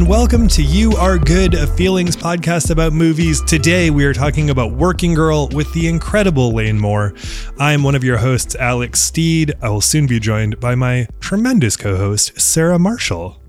and welcome to You Are Good, a feelings podcast about movies. Today, we are talking about Working Girl with the incredible Lane Moore. I am one of your hosts, Alex Steed. I will soon be joined by my tremendous co host, Sarah Marshall.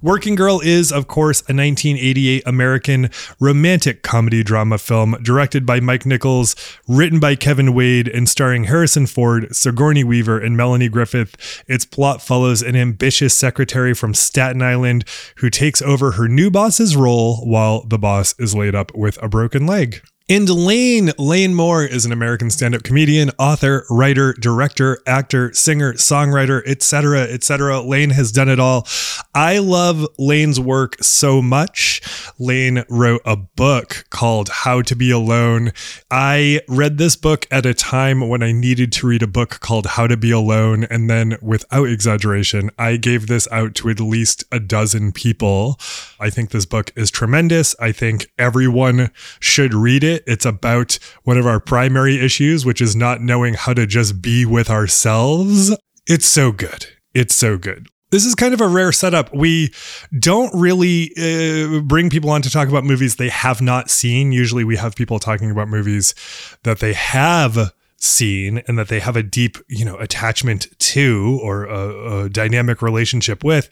Working Girl is, of course, a 1988 American romantic comedy drama film directed by Mike Nichols, written by Kevin Wade, and starring Harrison Ford, Sigourney Weaver, and Melanie Griffith. Its plot follows an ambitious secretary from Staten Island who takes over her new boss's role while the boss is laid up with a broken leg. And Lane, Lane Moore is an American stand-up comedian, author, writer, director, actor, singer, songwriter, etc., etc. Lane has done it all. I love Lane's work so much. Lane wrote a book called How to Be Alone. I read this book at a time when I needed to read a book called How to Be Alone, and then without exaggeration, I gave this out to at least a dozen people. I think this book is tremendous. I think everyone should read it. It's about one of our primary issues, which is not knowing how to just be with ourselves. It's so good. It's so good. This is kind of a rare setup. We don't really uh, bring people on to talk about movies they have not seen. Usually we have people talking about movies that they have seen and that they have a deep, you know, attachment to or a, a dynamic relationship with.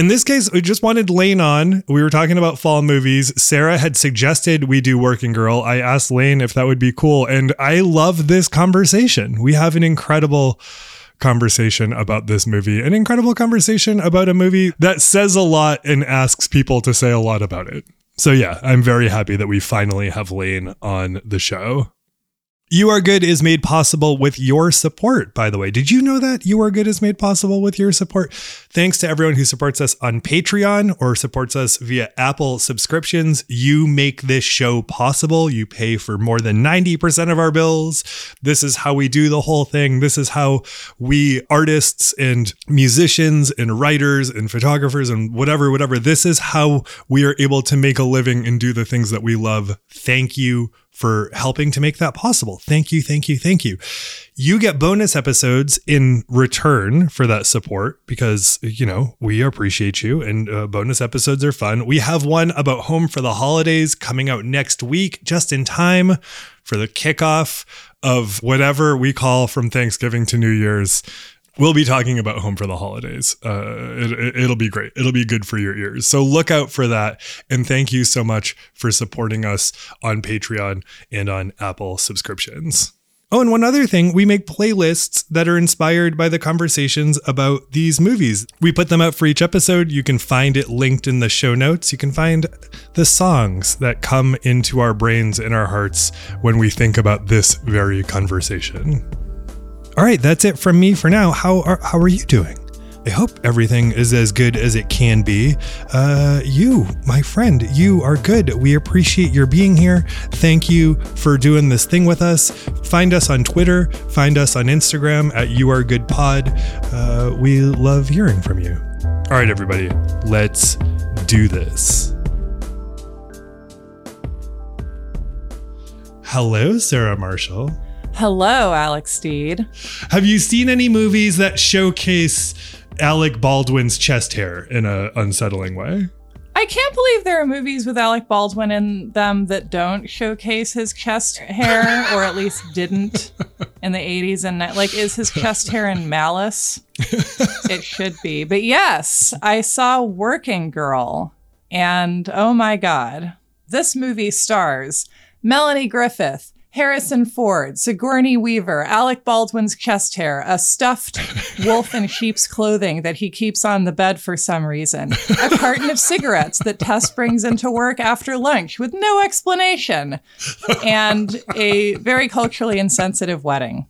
In this case, we just wanted Lane on. We were talking about fall movies. Sarah had suggested we do Working Girl. I asked Lane if that would be cool. And I love this conversation. We have an incredible conversation about this movie, an incredible conversation about a movie that says a lot and asks people to say a lot about it. So, yeah, I'm very happy that we finally have Lane on the show. You Are Good is made possible with your support, by the way. Did you know that You Are Good is made possible with your support? Thanks to everyone who supports us on Patreon or supports us via Apple subscriptions. You make this show possible. You pay for more than 90% of our bills. This is how we do the whole thing. This is how we artists and musicians and writers and photographers and whatever, whatever, this is how we are able to make a living and do the things that we love. Thank you for helping to make that possible. Thank you, thank you, thank you. You get bonus episodes in return for that support because, you know, we appreciate you and uh, bonus episodes are fun. We have one about home for the holidays coming out next week, just in time for the kickoff of whatever we call from Thanksgiving to New Year's we'll be talking about home for the holidays. Uh, it, will be great. It'll be good for your ears. So look out for that. And thank you so much for supporting us on Patreon and on Apple subscriptions. Oh, and one other thing, we make playlists that are inspired by the conversations about these movies. We put them out for each episode. You can find it linked in the show notes. You can find the songs that come into our brains and our hearts when we think about this very conversation. All right, that's it from me for now. How are, how are you doing? I hope everything is as good as it can be. Uh, you, my friend, you are good. We appreciate your being here. Thank you for doing this thing with us. Find us on Twitter, find us on Instagram at You Are Good Pod. Uh, we love hearing from you. All right, everybody, let's do this. Hello, Sarah Marshall. Hello, Alex Steed. Have you seen any movies that showcase Alec Baldwin's chest hair in an unsettling way? I can't believe there are movies with Alec Baldwin in them that don't showcase his chest hair, or at least didn't in the 80s. And like, is his chest hair in Malice? it should be. But yes, I saw Working Girl, and oh my God, this movie stars Melanie Griffith, Harrison Ford, Sigourney Weaver, Alec Baldwin's chest hair, a stuffed wolf in sheep's clothing that he keeps on the bed for some reason, a carton of cigarettes that Tess brings into work after lunch with no explanation, and a very culturally insensitive wedding.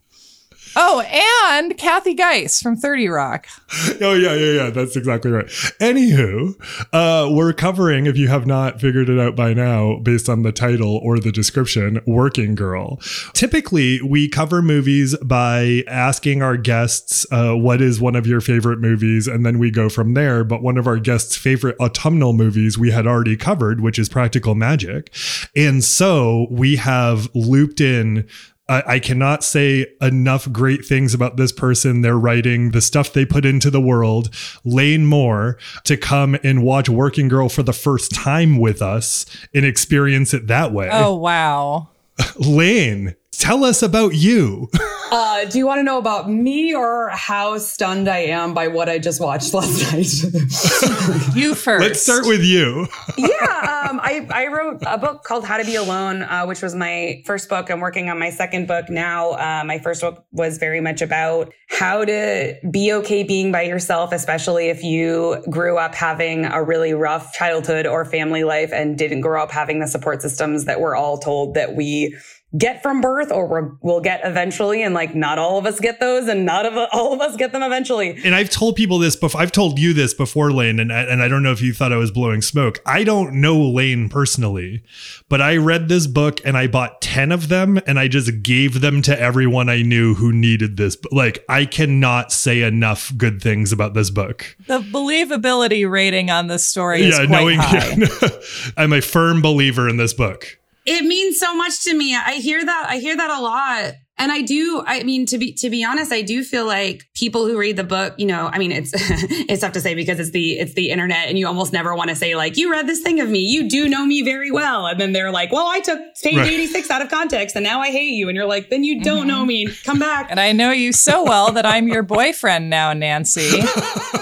Oh, and Kathy Geiss from 30 Rock. Oh, yeah, yeah, yeah. That's exactly right. Anywho, uh, we're covering, if you have not figured it out by now, based on the title or the description, Working Girl. Typically, we cover movies by asking our guests, uh, what is one of your favorite movies? And then we go from there. But one of our guests' favorite autumnal movies we had already covered, which is Practical Magic. And so we have looped in I, I cannot say enough great things about this person, their writing, the stuff they put into the world. Lane Moore to come and watch Working Girl for the first time with us and experience it that way. Oh, wow. Lane, tell us about you. Uh, do you want to know about me or how stunned I am by what I just watched last night? you first. Let's start with you. yeah, um, I, I wrote a book called How to Be Alone, uh, which was my first book. I'm working on my second book now. Uh, my first book was very much about how to be okay being by yourself, especially if you grew up having a really rough childhood or family life and didn't grow up having the support systems that we're all told that we get from birth or we'll get eventually and like not all of us get those and not of all of us get them eventually. And i've told people this before i've told you this before lane and I, and I don't know if you thought i was blowing smoke. I don't know lane personally but i read this book and i bought 10 of them and i just gave them to everyone i knew who needed this like i cannot say enough good things about this book. The believability rating on this story yeah, is quite knowing, high. i'm a firm believer in this book it means so much to me. I hear that. I hear that a lot. And I do, I mean, to be, to be honest, I do feel like people who read the book, you know, I mean, it's, it's tough to say because it's the, it's the internet and you almost never want to say like, you read this thing of me. You do know me very well. And then they're like, well, I took page right. 86 out of context and now I hate you. And you're like, then you don't mm-hmm. know me. Come back. And I know you so well that I'm your boyfriend now, Nancy.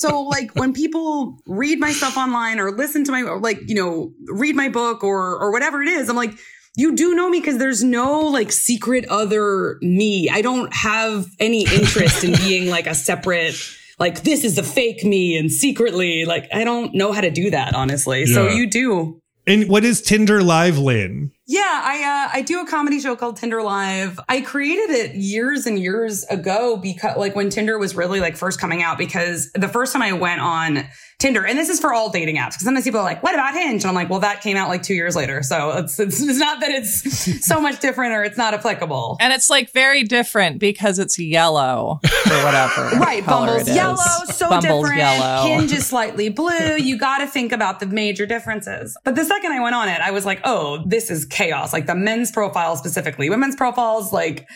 so like when people read my stuff online or listen to my, like, you know, read my book or, or whatever it is, I'm like, you do know me because there's no like secret other me. I don't have any interest in being like a separate, like this is a fake me and secretly, like I don't know how to do that, honestly. Yeah. So you do. And what is Tinder Live, Lane? Yeah, I uh, I do a comedy show called Tinder Live. I created it years and years ago because like when Tinder was really like first coming out because the first time I went on Tinder, and this is for all dating apps. Because sometimes people are like, "What about Hinge?" And I'm like, "Well, that came out like two years later, so it's it's, it's not that it's so much different or it's not applicable." And it's like very different because it's yellow or whatever. right, Bumble's yellow, so Bumble's different. Yellow. Hinge is slightly blue. You got to think about the major differences. But the second I went on it, I was like, "Oh, this is chaos." Like the men's profile specifically, women's profiles like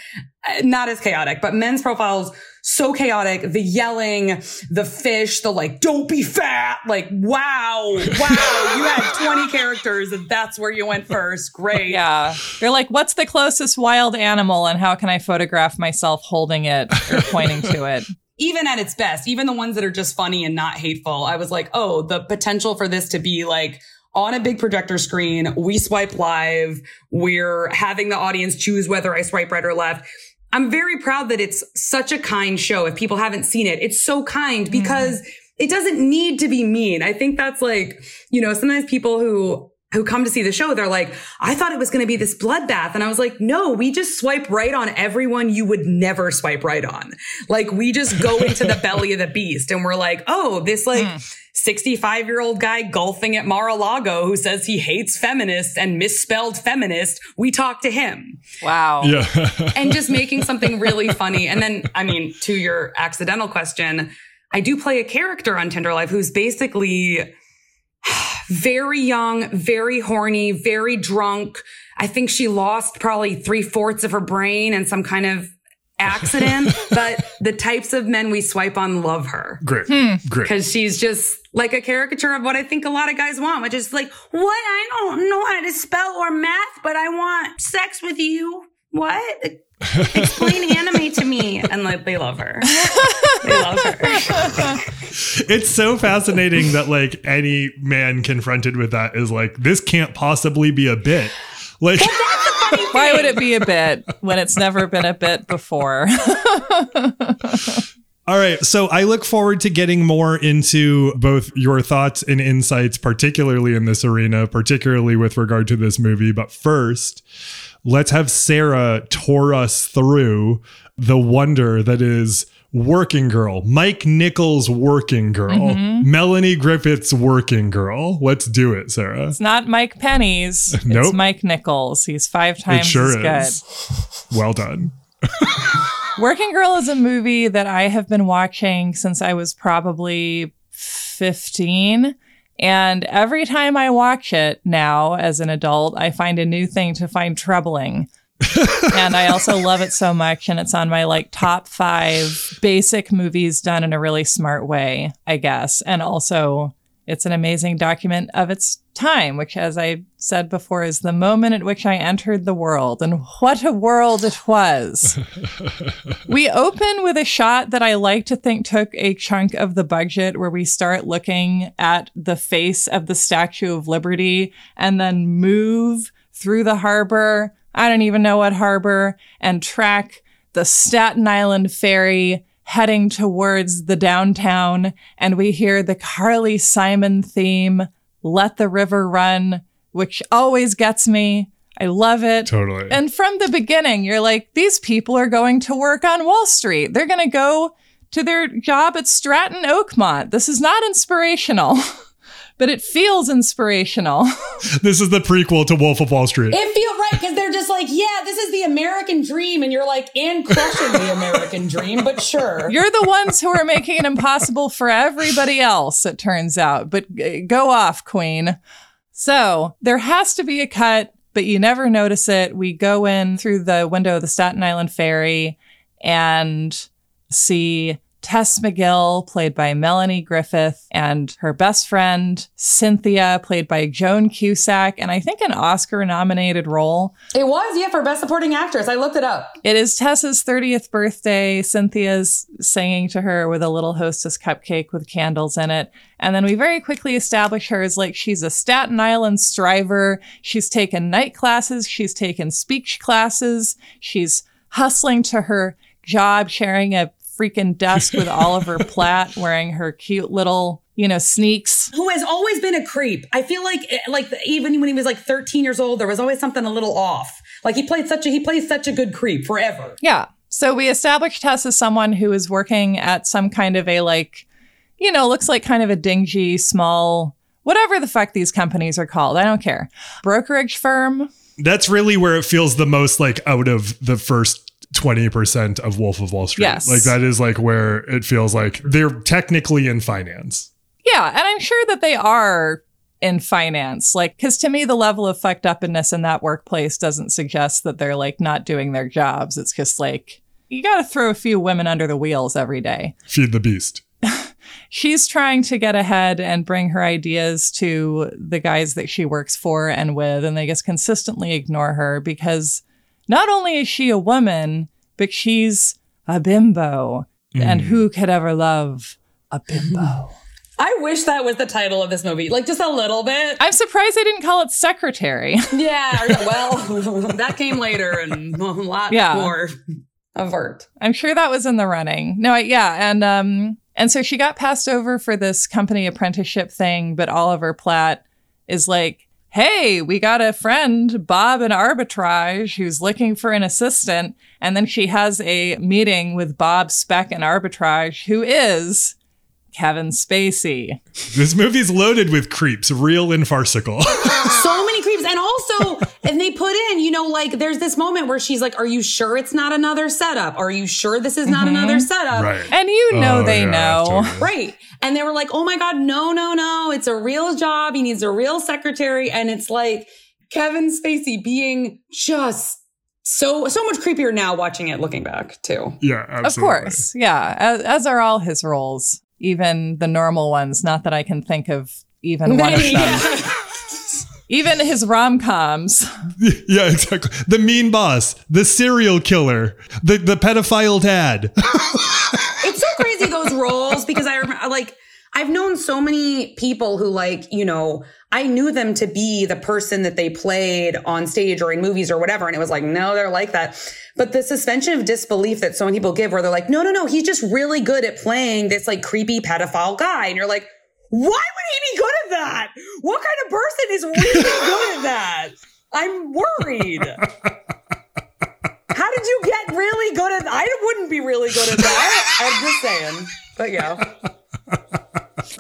eh, not as chaotic, but men's profiles so chaotic. The yelling, the fish, the like, don't be fat. Like, wow, wow, you had 20 characters and that's where you went first. Great. Yeah. They're like, what's the closest wild animal and how can I photograph myself holding it or pointing to it? Even at its best, even the ones that are just funny and not hateful, I was like, oh, the potential for this to be like, on a big projector screen. We swipe live. We're having the audience choose whether I swipe right or left. I'm very proud that it's such a kind show. If people haven't seen it, it's so kind mm-hmm. because mm. it doesn't need to be mean. I think that's like, you know, sometimes people who who come to see the show, they're like, I thought it was going to be this bloodbath. And I was like, no, we just swipe right on everyone you would never swipe right on. Like we just go into the belly of the beast and we're like, oh, this like, mm 65 year old guy golfing at Mar-a-Lago who says he hates feminists and misspelled feminist. We talk to him. Wow. Yeah. and just making something really funny. And then, I mean, to your accidental question, I do play a character on Tinder Live who's basically very young, very horny, very drunk. I think she lost probably three fourths of her brain and some kind of accident, but the types of men we swipe on love her. Great. Hmm. Great. Because she's just like a caricature of what I think a lot of guys want, which is like, what? I don't know how to spell or math, but I want sex with you. What? Explain anime to me. And like, they love her. They love her. it's so fascinating that like any man confronted with that is like, this can't possibly be a bit. Like, why would it be a bit when it's never been a bit before? All right. So I look forward to getting more into both your thoughts and insights, particularly in this arena, particularly with regard to this movie. But first, let's have Sarah tour us through the wonder that is Working Girl, Mike Nichols' Working Girl, mm-hmm. Melanie Griffith's Working Girl. Let's do it, Sarah. It's not Mike Penny's. nope. It's Mike Nichols. He's five times it sure as good. Well done. Working Girl is a movie that I have been watching since I was probably 15. And every time I watch it now as an adult, I find a new thing to find troubling and I also love it so much. And it's on my like top five basic movies done in a really smart way, I guess. And also, it's an amazing document of its time, which, as I said before, is the moment at which I entered the world. And what a world it was. we open with a shot that I like to think took a chunk of the budget, where we start looking at the face of the Statue of Liberty and then move through the harbor. I don't even know what harbor and track the Staten Island ferry heading towards the downtown, and we hear the Carly Simon theme, Let the River Run, which always gets me. I love it. Totally. And from the beginning, you're like, these people are going to work on Wall Street. They're going to go to their job at Stratton Oakmont. This is not inspirational. but it feels inspirational. this is the prequel to Wolf of Wall Street. It feels right because they're just like, yeah, this is the American dream, and you're like, and crushing the American dream, but sure. You're the ones who are making it impossible for everybody else, it turns out. But uh, go off, Queen. So there has to be a cut, but you never notice it. We go in through the window of the Staten Island ferry and see Tess McGill, played by Melanie Griffith, and her best friend, Cynthia, played by Joan Cusack, and I think an Oscar nominated role. It was, yeah, for Best Supporting Actress. I looked it up. It is Tess's 30th birthday. Cynthia's singing to her with a little hostess cupcake with candles in it. And then we very quickly establish her as like she's a Staten Island striver. She's taken night classes, she's taken speech classes, she's hustling to her job, sharing a freaking desk with Oliver Platt wearing her cute little, you know, sneaks. Who has always been a creep. I feel like, eh, like even when he was like 13 years old, there was always something a little off. Like he played such a, he plays such a good creep forever. Yeah. So we established Tess as someone who is working at some kind of a like, you know, looks like kind of a dingy, small, whatever the fuck these companies are called. I don't care. Brokerage firm. That's really where it feels the most like out of the first 20% of Wolf of Wall Street. Yes. Like that is like where it feels like they're technically in finance. Yeah. And I'm sure that they are in finance. Like, cause to me, the level of fucked upness in that workplace doesn't suggest that they're like not doing their jobs. It's just like, you got to throw a few women under the wheels every day. Feed the beast. She's trying to get ahead and bring her ideas to the guys that she works for and with, and they just consistently ignore her because not only is she a woman, but she's a bimbo. Mm. And who could ever love a bimbo? I wish that was the title of this movie, like just a little bit. I'm surprised they didn't call it Secretary. yeah, well, that came later and a lot yeah. more avert. I'm sure that was in the running. No, I, yeah, and um, and so she got passed over for this company apprenticeship thing, but Oliver Platt is like, hey, we got a friend, Bob in arbitrage, who's looking for an assistant. And then she has a meeting with Bob Speck in arbitrage, who is Kevin Spacey. This movie's loaded with creeps, real and farcical. so many creeps. And also, and they put in, you know, like there's this moment where she's like, Are you sure it's not another setup? Are you sure this is not mm-hmm. another setup? Right. And you know oh, they yeah, know. Totally. Right. And they were like, Oh my God, no, no, no. It's a real job. He needs a real secretary. And it's like Kevin Spacey being just so so much creepier now watching it looking back too yeah absolutely. of course yeah as, as, are all his roles even the normal ones not that i can think of even one of them even his rom-coms yeah exactly the mean boss the serial killer the the pedophile dad it's so crazy those roles because i remember like I've known so many people who like, you know, I knew them to be the person that they played on stage or in movies or whatever. And it was like, no, they're like that. But the suspension of disbelief that so many people give where they're like, no, no, no, he's just really good at playing this like creepy pedophile guy. And you're like, why would he be good at that? What kind of person is really good at that? I'm worried. How did you get really good at I wouldn't be really good at that. I'm just saying. But yeah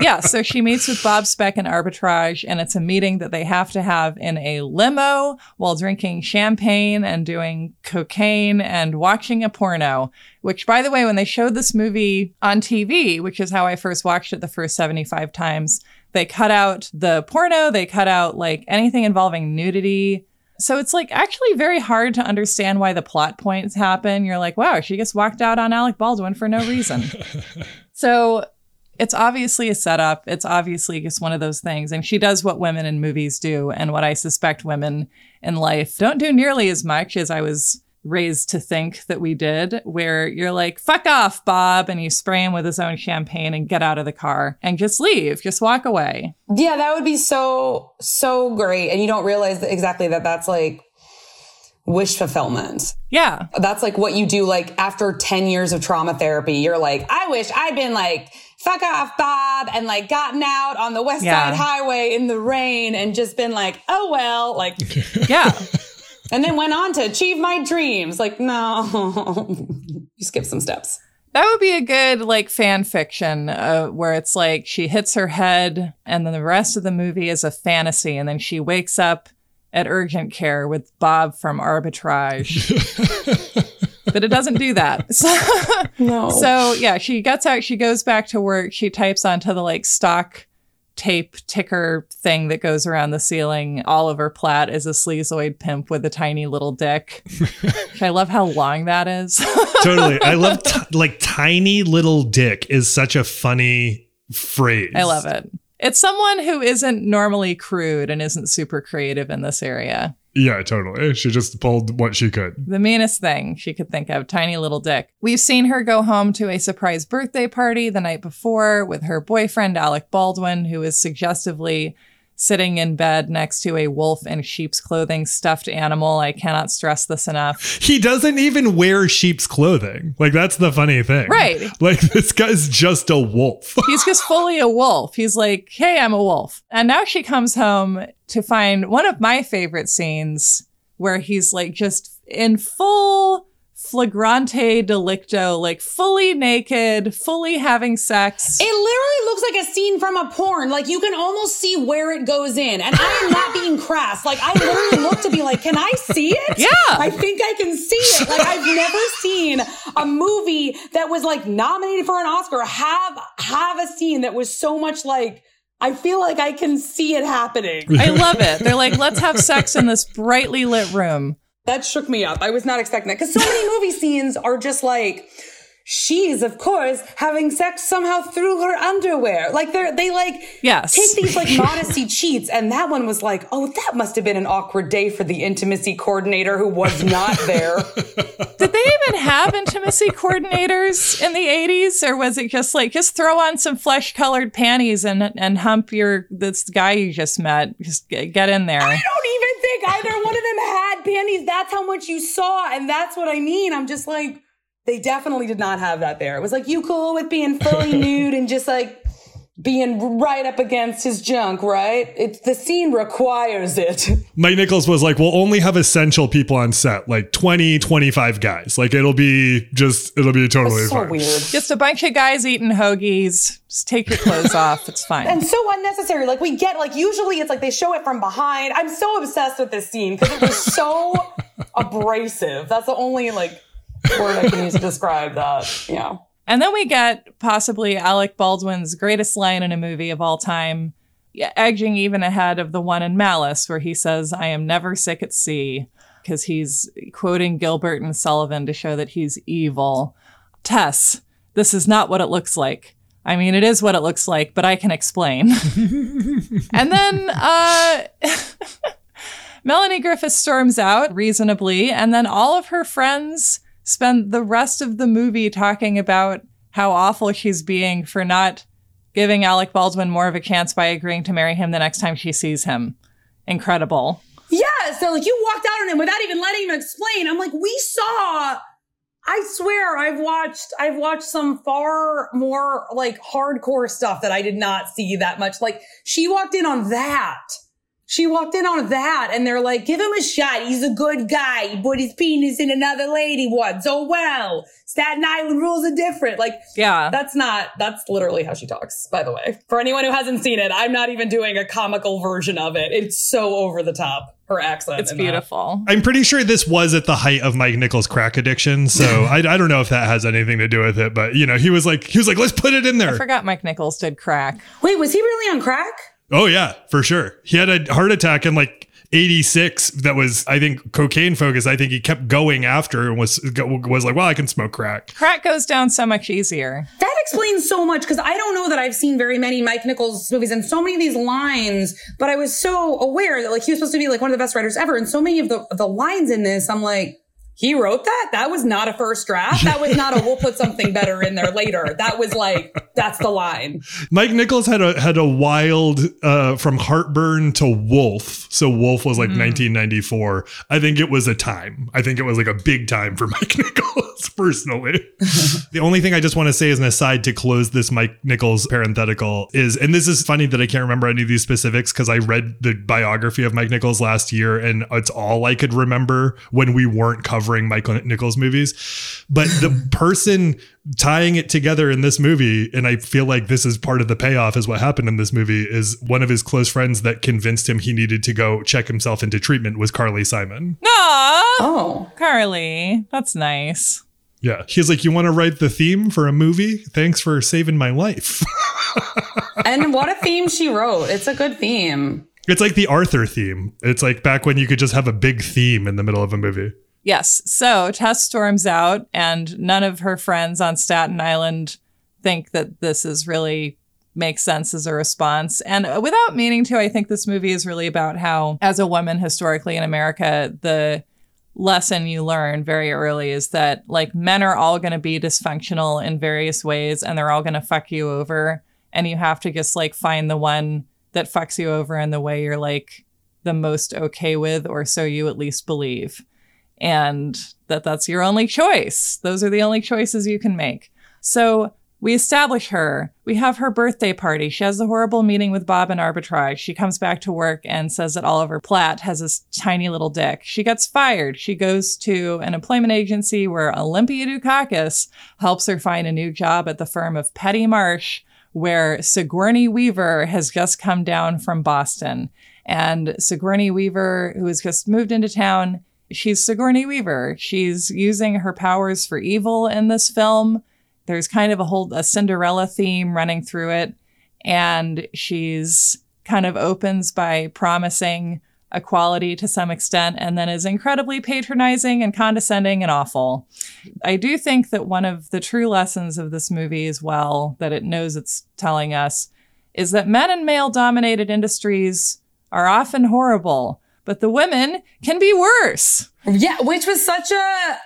yeah, so she meets with Bob Speck in arbitrage, and it's a meeting that they have to have in a limo while drinking champagne and doing cocaine and watching a porno. Which, by the way, when they showed this movie on TV, which is how I first watched it the first 75 times, they cut out the porno, they cut out like anything involving nudity. So it's like actually very hard to understand why the plot points happen. You're like, wow, she just walked out on Alec Baldwin for no reason. so it's obviously a setup. It's obviously just one of those things. And she does what women in movies do and what I suspect women in life don't do nearly as much as I was raised to think that we did, where you're like, fuck off, Bob, and you spray him with his own champagne and get out of the car and just leave, just walk away. Yeah, that would be so, so great. And you don't realize that exactly that that's like wish fulfillment. Yeah. That's like what you do like after 10 years of trauma therapy. You're like, I wish I'd been like, fuck off, Bob, and like gotten out on the West Yeah. Side Highway in the rain and just been like, oh well, like, Yeah. and then went on to achieve my dreams. Like, no, you skip some steps. That would be a good like fan fiction uh, where it's like she hits her head and then the rest of the movie is a fantasy and then she wakes up at urgent care with Bob from arbitrage. but it doesn't do that. So, No. so yeah, she gets out, she goes back to work, she types onto the like stock tape ticker thing that goes around the ceiling. Oliver Platt is a sleazoid pimp with a tiny little dick. I love how long that is. totally. I love t- like tiny little dick is such a funny phrase. I love it. It's someone who isn't normally crude and isn't super creative in this area. Yeah, totally. She just pulled what she could. The meanest thing she could think of, tiny little dick. We've seen her go home to a surprise birthday party the night before with her boyfriend, Alec Baldwin, who is suggestively sitting in bed next to a wolf in sheep's clothing stuffed animal. I cannot stress this enough. He doesn't even wear sheep's clothing. Like that's the funny thing. Right. Like this guy's just a wolf. He's just fully a wolf. He's like, hey, I'm a wolf. And now she comes home to find one of my favorite scenes where he's like just in full flagrante delicto, like fully naked, fully having sex. It literally looks like a scene from a porn. Like you can almost see where it goes in. And I am not being crass. Like I literally look to be like, can I see it? Yeah. I think I can see it. Like I've never seen a movie that was like nominated for an Oscar have have a scene that was so much like I feel like I can see it happening. I love it. They're like, let's have sex in this brightly lit room. That shook me up. I was not expecting that because so many movie scenes are just like she's of course having sex somehow through her underwear. Like they're they like Yes. take these like modesty cheats, and that one was like, oh, that must have been an awkward day for the intimacy coordinator who was not there. Did they even have intimacy coordinators in the 80s? Or was it just like, just throw on some flesh colored panties and, and hump your, this guy you just met? Just get, get in there. I don't even think either one of them had panties. That's how much you saw, and that's what I mean. I'm just like. They definitely did not have that there. It was like, you cool with being fully nude and just like being right up against his junk, right? It's the scene requires it. Mike Nichols was like, we'll only have essential people on set, like 20, 25 guys. Like it'll be just, it'll be totally so fine. weird. Just a bunch of guys eating hoagies. Just take your clothes off. It's fine. And so unnecessary. Like we get, like usually it's like they show it from behind. I'm so obsessed with this scene because it was so abrasive. That's the only like word I can use to describe that. Yeah. And then we get possibly Alec Baldwin's greatest line in a movie of all time, edging even ahead of the one in Malice, where he says, I am never sick at sea, because he's quoting Gilbert and Sullivan to show that he's evil. Tess, this is not what it looks like. I mean, it is what it looks like, but I can explain. and then, uh, Melanie Griffith storms out reasonably, and then all of her friends spend the rest of the movie talking about how awful she's being for not giving Alec Baldwin more of a chance by agreeing to marry him the next time she sees him. Incredible. Yeah, so like you walked out on him without even letting him explain. I'm like, we saw. I swear, I've watched. I've watched some far more like hardcore stuff that I did not see that much. Like she walked in on that. She walked in on that, and they're like, "Give him a shot. He's a good guy. He put his penis in another lady once. Oh well, Staten Island rules are different." Like Yeah. that's not. That's literally how she talks. By the way, for anyone who hasn't seen it, I'm not even doing a comical version of it. It's so over the top. Her accent. it's in that. beautiful. I'm pretty sure this was at the height of Mike Nichols' crack addiction, so I, I don't know if that has anything to do with it. But you know, he was like, he was like, let's put it in there. I forgot Mike Nichols did crack. Wait, was he really on crack? Oh yeah, for sure. He had a heart attack in like 86 that was I think cocaine focused. I think he kept going after and was was like, well, I can smoke crack. Crack goes down so much easier. That explains so much because I don't know that I've seen very many Mike Nichols movies and so many of these lines, but I was so aware that like he was supposed to be like one of the best writers ever, and so many of the the lines in this, I'm like he wrote that. That was not a first draft. That was not a we'll put something better in there later. That was like that's the line. Mike Nichols had a had a wild uh, from heartburn to Wolf. So Wolf was like mm. 1994. I think it was a time. I think it was like a big time for Mike Nichols personally. the only thing I just want to say as an aside to close this Mike Nichols parenthetical is, and this is funny that I can't remember any of these specifics because I read the biography of Mike Nichols last year and it's all I could remember when we weren't covering covering Michael Nichols movies. But the person tying it together in this movie, and I feel like this is part of the payoff, is what happened in this movie, is one of his close friends that convinced him he needed to go check himself into treatment was Carly Simon. Aww. Oh. Carly. That's nice. Yeah. He's like, You want to write the theme for a movie? Thanks for saving my life. and what a theme she wrote. It's a good theme. It's like the Arthur theme. It's like back when you could just have a big theme in the middle of a movie. Yes. So Tess storms out, and none of her friends on Staten Island think that this is really makes sense as a response. And without meaning to, I think this movie is really about how, as a woman historically in America, the lesson you learn very early is that like men are all going to be dysfunctional in various ways and they're all going to fuck you over. And you have to just like find the one that fucks you over in the way you're like the most okay with, or so you at least believe and that that's your only choice. Those are the only choices you can make. So we establish her. We have her birthday party. She has a horrible meeting with Bob and arbitrage. She comes back to work and says that Oliver Platt has this tiny little dick. She gets fired. She goes to an employment agency where Olympia Dukakis helps her find a new job at the firm of Petty Marsh, where Sigourney Weaver has just come down from Boston. And Sigourney Weaver, who has just moved into town, she's Sigourney Weaver. She's using her powers for evil in this film. There's kind of a whole a Cinderella theme running through it, and she's kind of opens by promising equality to some extent and then is incredibly patronizing and condescending and awful. I do think that one of the true lessons of this movie as well that it knows it's telling us is that men in male dominated industries are often horrible but the women can be worse. Yeah, which was such a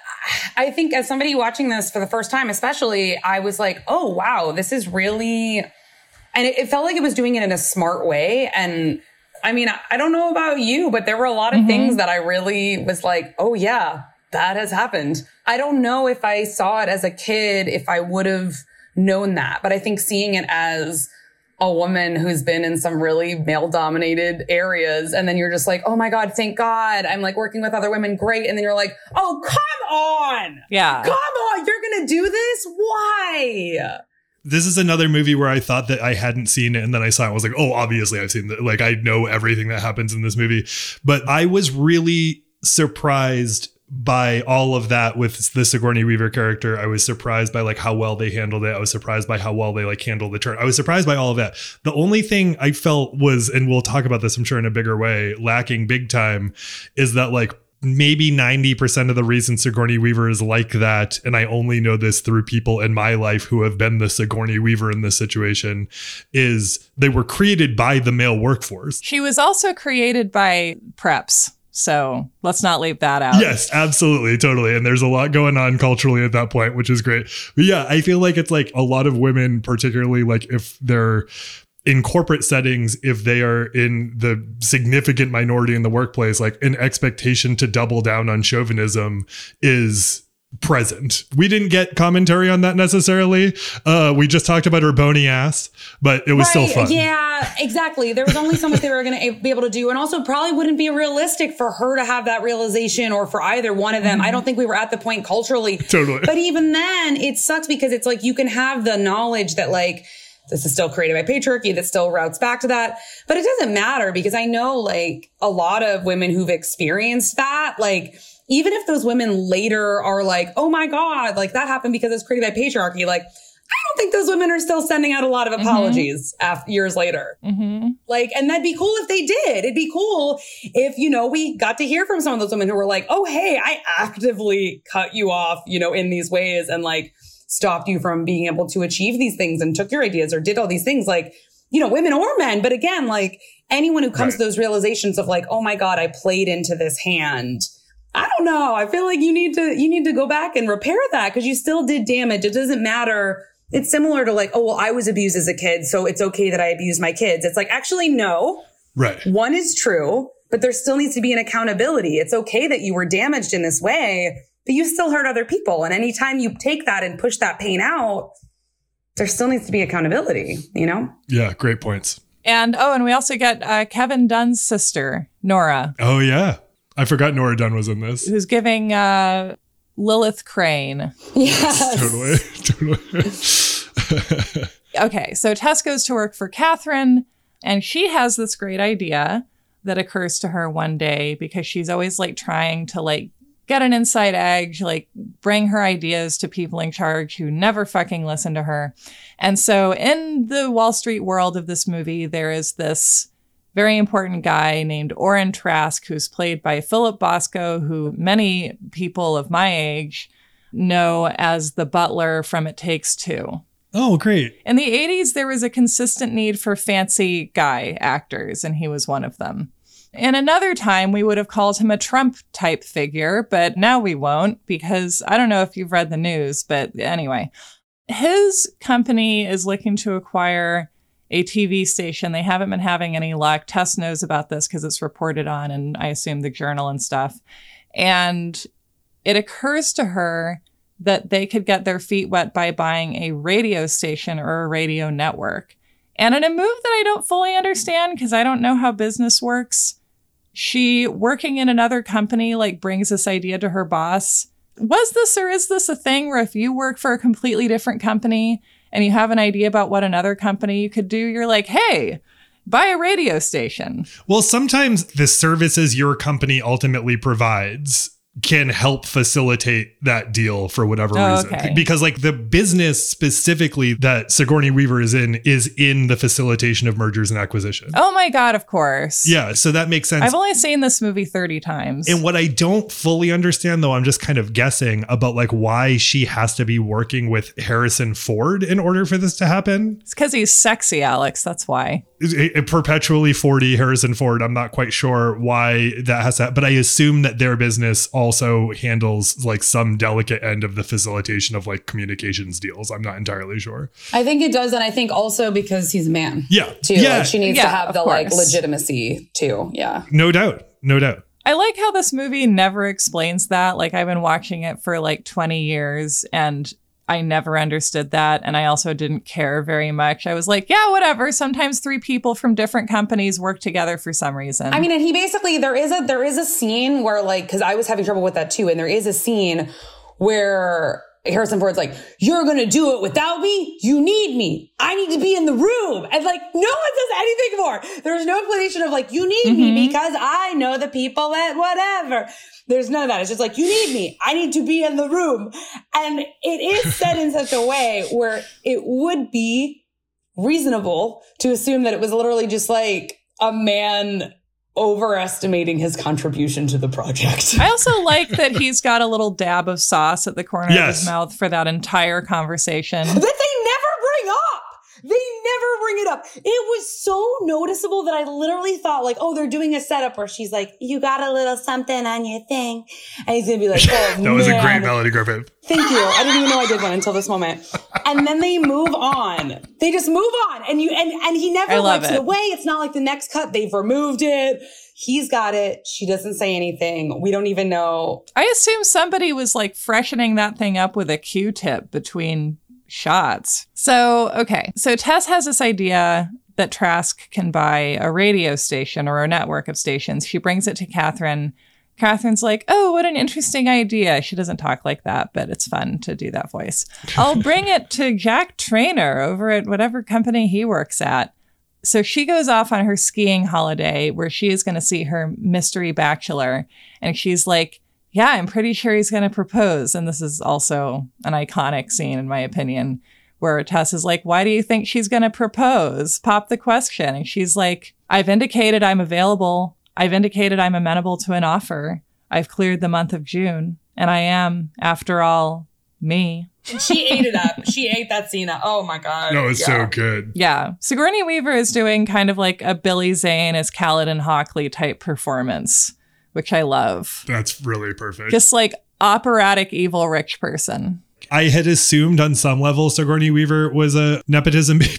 I think as somebody watching this for the first time, especially, I was like, oh wow, this is really and it, it felt like it was doing it in a smart way. And I mean, I, I don't know about you, but there were a lot of mm-hmm. things that I really was like, oh yeah, that has happened. I don't know if I saw it as a kid, if I would have known that, but I think seeing it as a woman who's been in some really male dominated areas. And then you're just like, oh my God, thank God. I'm like working with other women. Great. And then you're like, oh, come on. Yeah. Come on. You're going to do this? Why? This is another movie where I thought that I hadn't seen it and then I saw it. I was like, oh, obviously I've seen it. Like I know everything that happens in this movie. But I was really surprised by all of that with the Sigourney Weaver character. I was surprised by like how well they handled it. I was surprised by how well they like handled the turn. I was surprised by all of that. The only thing I felt was, and we'll talk about this, I'm sure, in a bigger way, lacking big time is that like maybe 90% of the reason Sigourney Weaver is like that, and I only know this through people in my life who have been the Sigourney Weaver in this situation, is they were created by the male workforce. She was also created by preps. So let's not leave that out. Yes, absolutely, totally. And there's a lot going on culturally at that point, which is great. But yeah, I feel like it's like a lot of women, particularly like if they're in corporate settings, if they are in the significant minority in the workplace, like an expectation to double down on chauvinism is present. We didn't get commentary on that necessarily. Uh, we just talked about her bony ass, but it was right, still fun. Yeah, exactly. There was only so much they were going to be able to do. And also probably wouldn't be realistic for her to have that realization or for either one of them. Mm-hmm. I don't think we were at the point culturally. Totally. But even then it sucks because it's like you can have the knowledge that like, this is still created by patriarchy that still routes back to that. But it doesn't matter because I know like a lot of women who've experienced that, like, even if those women later are like, oh my God, like that happened because it's created by patriarchy, like I don't think those women are still sending out a lot of apologies af- years later. Mm-hmm. Like, and that'd be cool if they did. It'd be cool if, you know, we got to hear from some of those women who were like, oh, hey, I actively cut you off, you know, in these ways and like stopped you from being able to achieve these things and took your ideas or did all these things. Like, you know, women or men. But again, like anyone who comes Right. to those realizations of like, oh my God, I played into this hand. I don't know. I feel like you need to, you need to go back and repair that because you still did damage. It doesn't matter. It's similar to like, oh, well, I was abused as a kid. So it's okay that I abuse my kids. It's like, actually, no. Right. One is true, but there still needs to be an accountability. It's okay that you were damaged in this way, but you still hurt other people. And anytime you take that and push that pain out, there still needs to be accountability, you know? Yeah. Great points. And oh, and we also get uh, Kevin Dunn's sister, Nora, Oh, yeah. I forgot Nora Dunn was in this. who's giving uh, Lilith Crane. Yes. Totally. Totally. Okay, so Tess goes to work for Catherine, and she has this great idea that occurs to her one day because she's always like trying to like get an inside edge, like bring her ideas to people in charge who never fucking listen to her. And so in the Wall Street world of this movie, there is this very important guy named Orrin Trask, who's played by Philip Bosco, who many people of my age know as the butler from It Takes Two. oh, great. In the 80s, there was a consistent need for fancy guy actors, and he was one of them. In another time, we would have called him a Trump type figure, but now we won't because I don't know if you've read the news, but anyway. His company is looking to acquire a TV station. They haven't been having any luck. Tess knows about this because it's reported on, and I assume the journal and stuff. And it occurs to her that they could get their feet wet by buying a radio station or a radio network. And in a move that I don't fully understand because I don't know how business works, she working in another company like brings this idea to her boss. Was this or is this a thing where if you work for a completely different company and you have an idea about what another company you could do, you're like, hey, buy a radio station. Well, sometimes the services your company ultimately provides can help facilitate that deal for whatever Oh, reason. okay. Because like the business specifically that Sigourney Weaver is in is in the facilitation of mergers and acquisitions. Oh my God, of course. Yeah, so that makes sense. I've only seen this movie 30 times. And what I don't fully understand, though, I'm just kind of guessing about like why she has to be working with Harrison Ford in order for this to happen. It's because he's sexy, Alex. That's why. Perpetually 40 Harrison Ford. I'm not quite sure why that has to, happen, but I assume that their business also handles like some delicate end of the facilitation of like communications deals. I'm not entirely sure. I think it does. And I think also because he's a man. Yeah. Too. Yeah. Like she needs Yeah, to have of the like legitimacy too. Yeah. No doubt. No doubt. I like how this movie never explains that. Like, I've been watching it for like 20 years and I never understood that. And I also didn't care very much. I was like, yeah, whatever. Sometimes three people from different companies work together for some reason. I mean, and he basically there is a there is a scene where like because I was having trouble with that too, and there is a scene where Harrison Ford's like, "You're gonna do it without me. You need me. I need to be in the room." And like, no one says anything more. There's no explanation of like, "You need me mm-hmm. because I know the people at whatever." There's none of that. It's just like, "You need me. I need to be in the room," and it is said in such a way where it would be reasonable to assume that it was literally just like a man overestimating his contribution to the project. I also like that he's got a little dab of sauce at the corner of his mouth for that entire conversation. that they never bring up. They never bring it up. It was so noticeable that I literally thought like, oh, they're doing a setup where she's like, you got a little something on your thing. And he's going to be like, oh, That was a great. Melody Griffith. Thank you. I didn't even know I did one until this moment. And then they move on. They just move on. And you and and he never I love wipes it it. away. It's not like the next cut. They've removed it. He's got it. She doesn't say anything. We don't even know. I assume somebody was like freshening that thing up with a Q tip between shots. So, okay. So Tess has this idea that Trask can buy a radio station or a network of stations. She brings it to Catherine. Catherine's like, oh, what an interesting idea. She doesn't talk like that, but it's fun to do that voice. I'll bring it to Jack Trainer over at whatever company he works at. So she goes off on her skiing holiday where she is going to see her mystery bachelor. And she's like, Yeah, I'm pretty sure he's going to propose. And this is also an iconic scene, in my opinion, where Tess is like, Why do you think she's going to propose? Pop the question. And she's like, I've indicated I'm available. I've indicated I'm amenable to an offer. I've cleared the month of June, and I am, after all, me. she ate it up. She ate that scene up. Oh my god. No, it's Yeah. so good. Yeah. Sigourney Weaver is doing kind of like a Billy Zane as Caledon Hockley type performance, which I love. That's really perfect. Just like operatic evil rich person. I had assumed on some level Sigourney Weaver was a nepotism baby.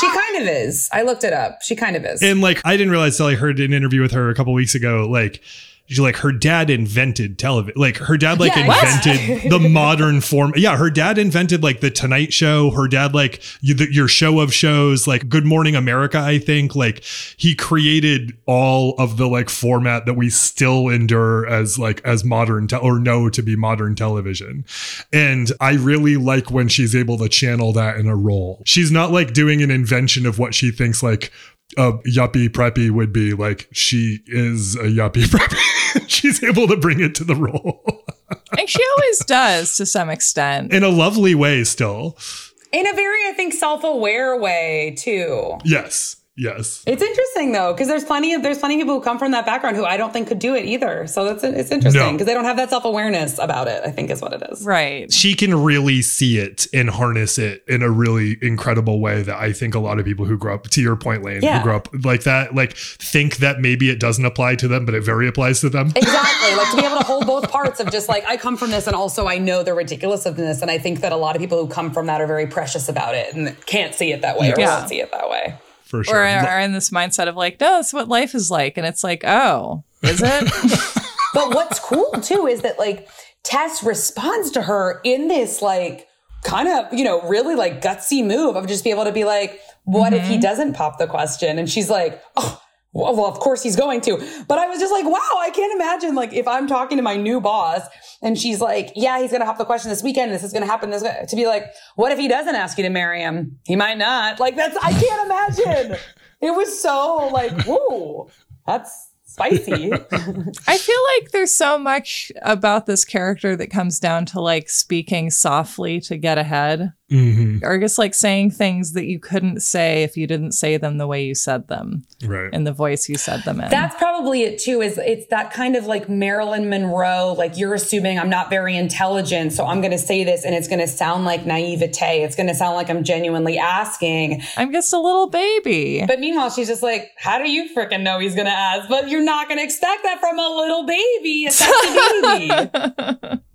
She kind of is. I looked it up. She kind of is. and like I didn't realize till I heard an interview with her a couple weeks ago, like she like her dad invented television. Like her dad like Yeah, invented the modern form. Yeah, her dad invented like the Tonight Show. Her dad like you, the, your show of shows, like Good Morning America. I think like he created all of the like format that we still endure as like as modern te- or know to be modern television. And I really like when she's able to channel that in a role. She's not like doing an invention of what she thinks like a yuppie preppy would be like she is a yuppie preppy. She's able to bring it to the role And she always does to some extent. in a lovely way still. In a very, I think, self-aware way too. Yes. Yes. It's interesting though, because there's plenty of there's plenty of people who come from that background who I don't think could do it either. So that's it's interesting No. because they don't have that self awareness about it. I think is what it is. Right. She can really see it and harness it in a really incredible way that I think a lot of people who grow up to your point, Lane, Yeah. who grow up like that, like think that maybe it doesn't apply to them, but it very applies to them. Exactly. Like to be able to hold both parts of just like I come from this and also I know the ridiculous of this. And I think that a lot of people who come from that are very precious about it and can't see it that way or Yeah. won't see it that way. For sure. Or are in this mindset of like, no, that's what life is like. And it's like, oh, is it? But what's cool too is that like Tess responds to her in this like kind of, you know, really like gutsy move of just be able to be like, what if he mm-hmm. doesn't pop the question? And she's like, oh, well, well, of course he's going to. But I was just like, wow, I can't imagine like if I'm talking to my new boss and she's like, yeah, he's going to hop the question this weekend. This is going to happen. This to be like, what if he doesn't ask you to marry him? He might not. Like that's, I can't imagine. It was so like, whoa, that's spicy. I feel like there's so much about this character that comes down to like speaking softly to get ahead, Mhm. or just like saying things that you couldn't say if you didn't say them the way you said them Right. in the voice you said them in. That's probably it too. Is it's that kind of like Marilyn Monroe, like you're assuming I'm not very intelligent, so I'm going to say this, and it's going to sound like naivete. It's going to sound like I'm genuinely asking. I'm just a little baby. But meanwhile, she's just like, "How do you freaking know he's going to ask?" But you're not going to expect that from a little baby, a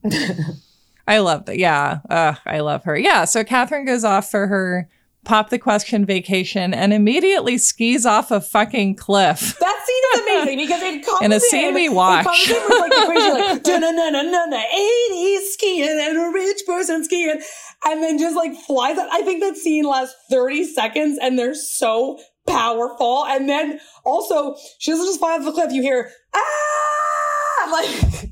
baby. I love that. Yeah. Ugh, I love her. Yeah. So Catherine goes off for her pop the question vacation and immediately skis off a fucking cliff. That scene is amazing because it comes In a scene we it comes in with like crazy like da-na-na-na-na-na, 80s skiing and a rich person skiing, and then just like flies. I think that scene lasts 30 seconds, and they're so powerful. And then also she doesn't just fly off the cliff. You hear ah like.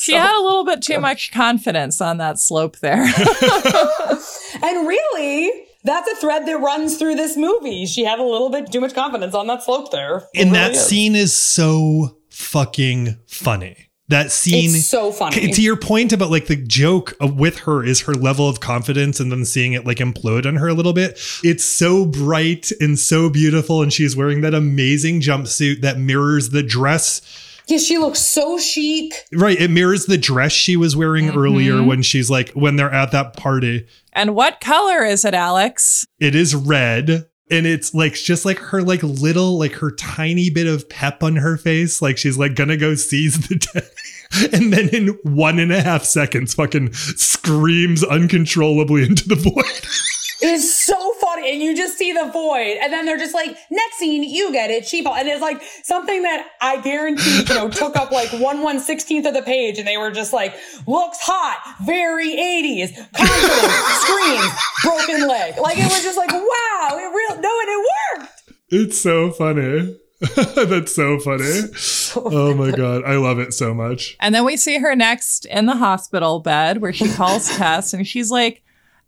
She had a little bit too much confidence on that slope there. And really, that's a thread that runs through this movie. She had a little bit too much confidence on that slope there. It And really that is. scene is so fucking funny. That scene It's so funny. To your point about like the joke with her is her level of confidence and then seeing it like implode on her a little bit. It's so bright and so beautiful and she's wearing that amazing jumpsuit that mirrors the dress Yeah, she looks so chic. Right, it mirrors the dress she was wearing mm-hmm. earlier when she's like when they're at that party. and what color is it, Alex? It is red and it's like just like her like little like her tiny bit of pep on her face like she's like gonna go seize the day and then in one and a half seconds fucking screams uncontrollably into the void It is so funny. And you just see the void. And then they're just like, next scene, you get it. She. And it's like something that I guarantee, you know, took up like one one sixteenth of the page. And they were just like, looks hot, very 80s, confident, screams, broken leg. Like it was just like, wow, it real no, and it worked. it's so funny that's so funny oh my god i love it so much And then we see her next in the hospital bed where she calls Tess and she's like,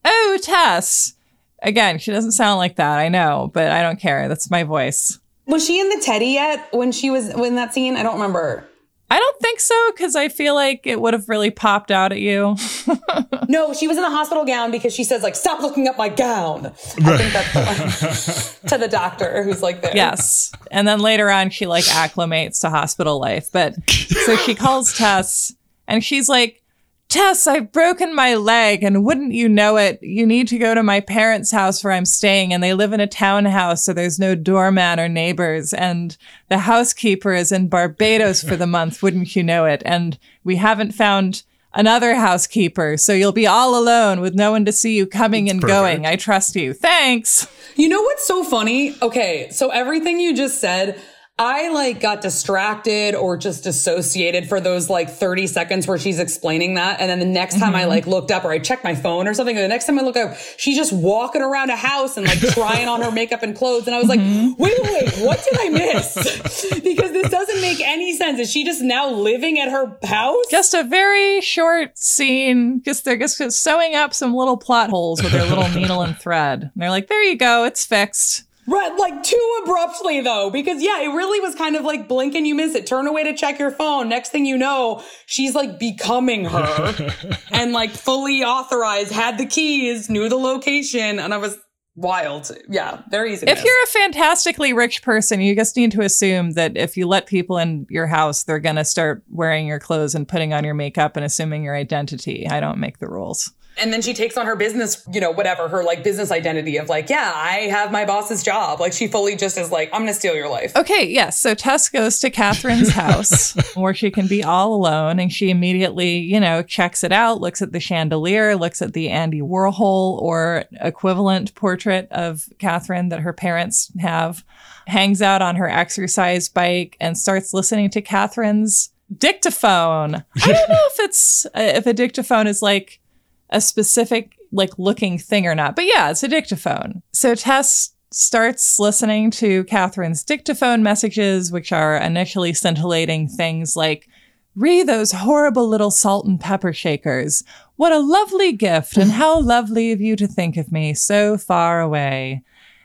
Oh, Tess. Again, she doesn't sound like that. I know, but I don't care. That's my voice. Was she in the teddy yet when she was in that scene? I don't remember. I don't think so because I feel like it would have really popped out at you. No, she was in the hospital gown because she says like, "Stop looking up my gown." I think that's the line to the doctor who's like there. Yes. And then later on, she like acclimates to hospital life. But so she calls Tess and she's like, Tess, I've broken my leg, and wouldn't you know it, you need to go to my parents' house where I'm staying, and they live in a townhouse, so there's no doorman or neighbors, and the housekeeper is in Barbados for the month, wouldn't you know it? And we haven't found another housekeeper, so you'll be all alone with no one to see you coming and perfect. going. I trust you. Thanks. You know what's so funny? Okay, so everything you just said, I like got distracted or just dissociated for those like 30 seconds where she's explaining that. And then the next time I mm-hmm. like looked up or I checked my phone or something, or the next time I look up, she's just walking around a house and like trying on her makeup and clothes. And I was like, mm-hmm. wait, wait, wait, what did I miss? because this doesn't make any sense. Is she just now living at her house? Just a very short scene. Just they're just sewing up some little plot holes with their little needle and thread. And they're like, there you go, it's fixed. Right, like too abruptly though, because yeah, it really was kind of like blink and you miss it. Turn away to check your phone. Next thing you know, she's like becoming her and like fully authorized, had the keys, knew the location, and I was wild. Yeah, very easy. If miss. you're a fantastically rich person, you just need to assume that if you let people in your house, they're going to start wearing your clothes and putting on your makeup and assuming your identity. I don't make the rules. And then she takes on her business, you know, whatever, her like business identity of like, yeah, I have my boss's job. Like she fully just is like, I'm gonna steal your life. Okay, yes. So Tess goes to Catherine's house where she can be all alone and she immediately, you know, checks it out, looks at the chandelier, looks at the Andy Warhol or equivalent portrait of Catherine that her parents have, hangs out on her exercise bike and starts listening to Catherine's dictaphone. I don't know if it's if a dictaphone is like a specific like looking thing or not. But yeah, it's a dictaphone. So Tess starts listening to Catherine's dictaphone messages, which are initially scintillating things like, Re those horrible little salt and pepper shakers. What a lovely gift, and how lovely of you to think of me so far away.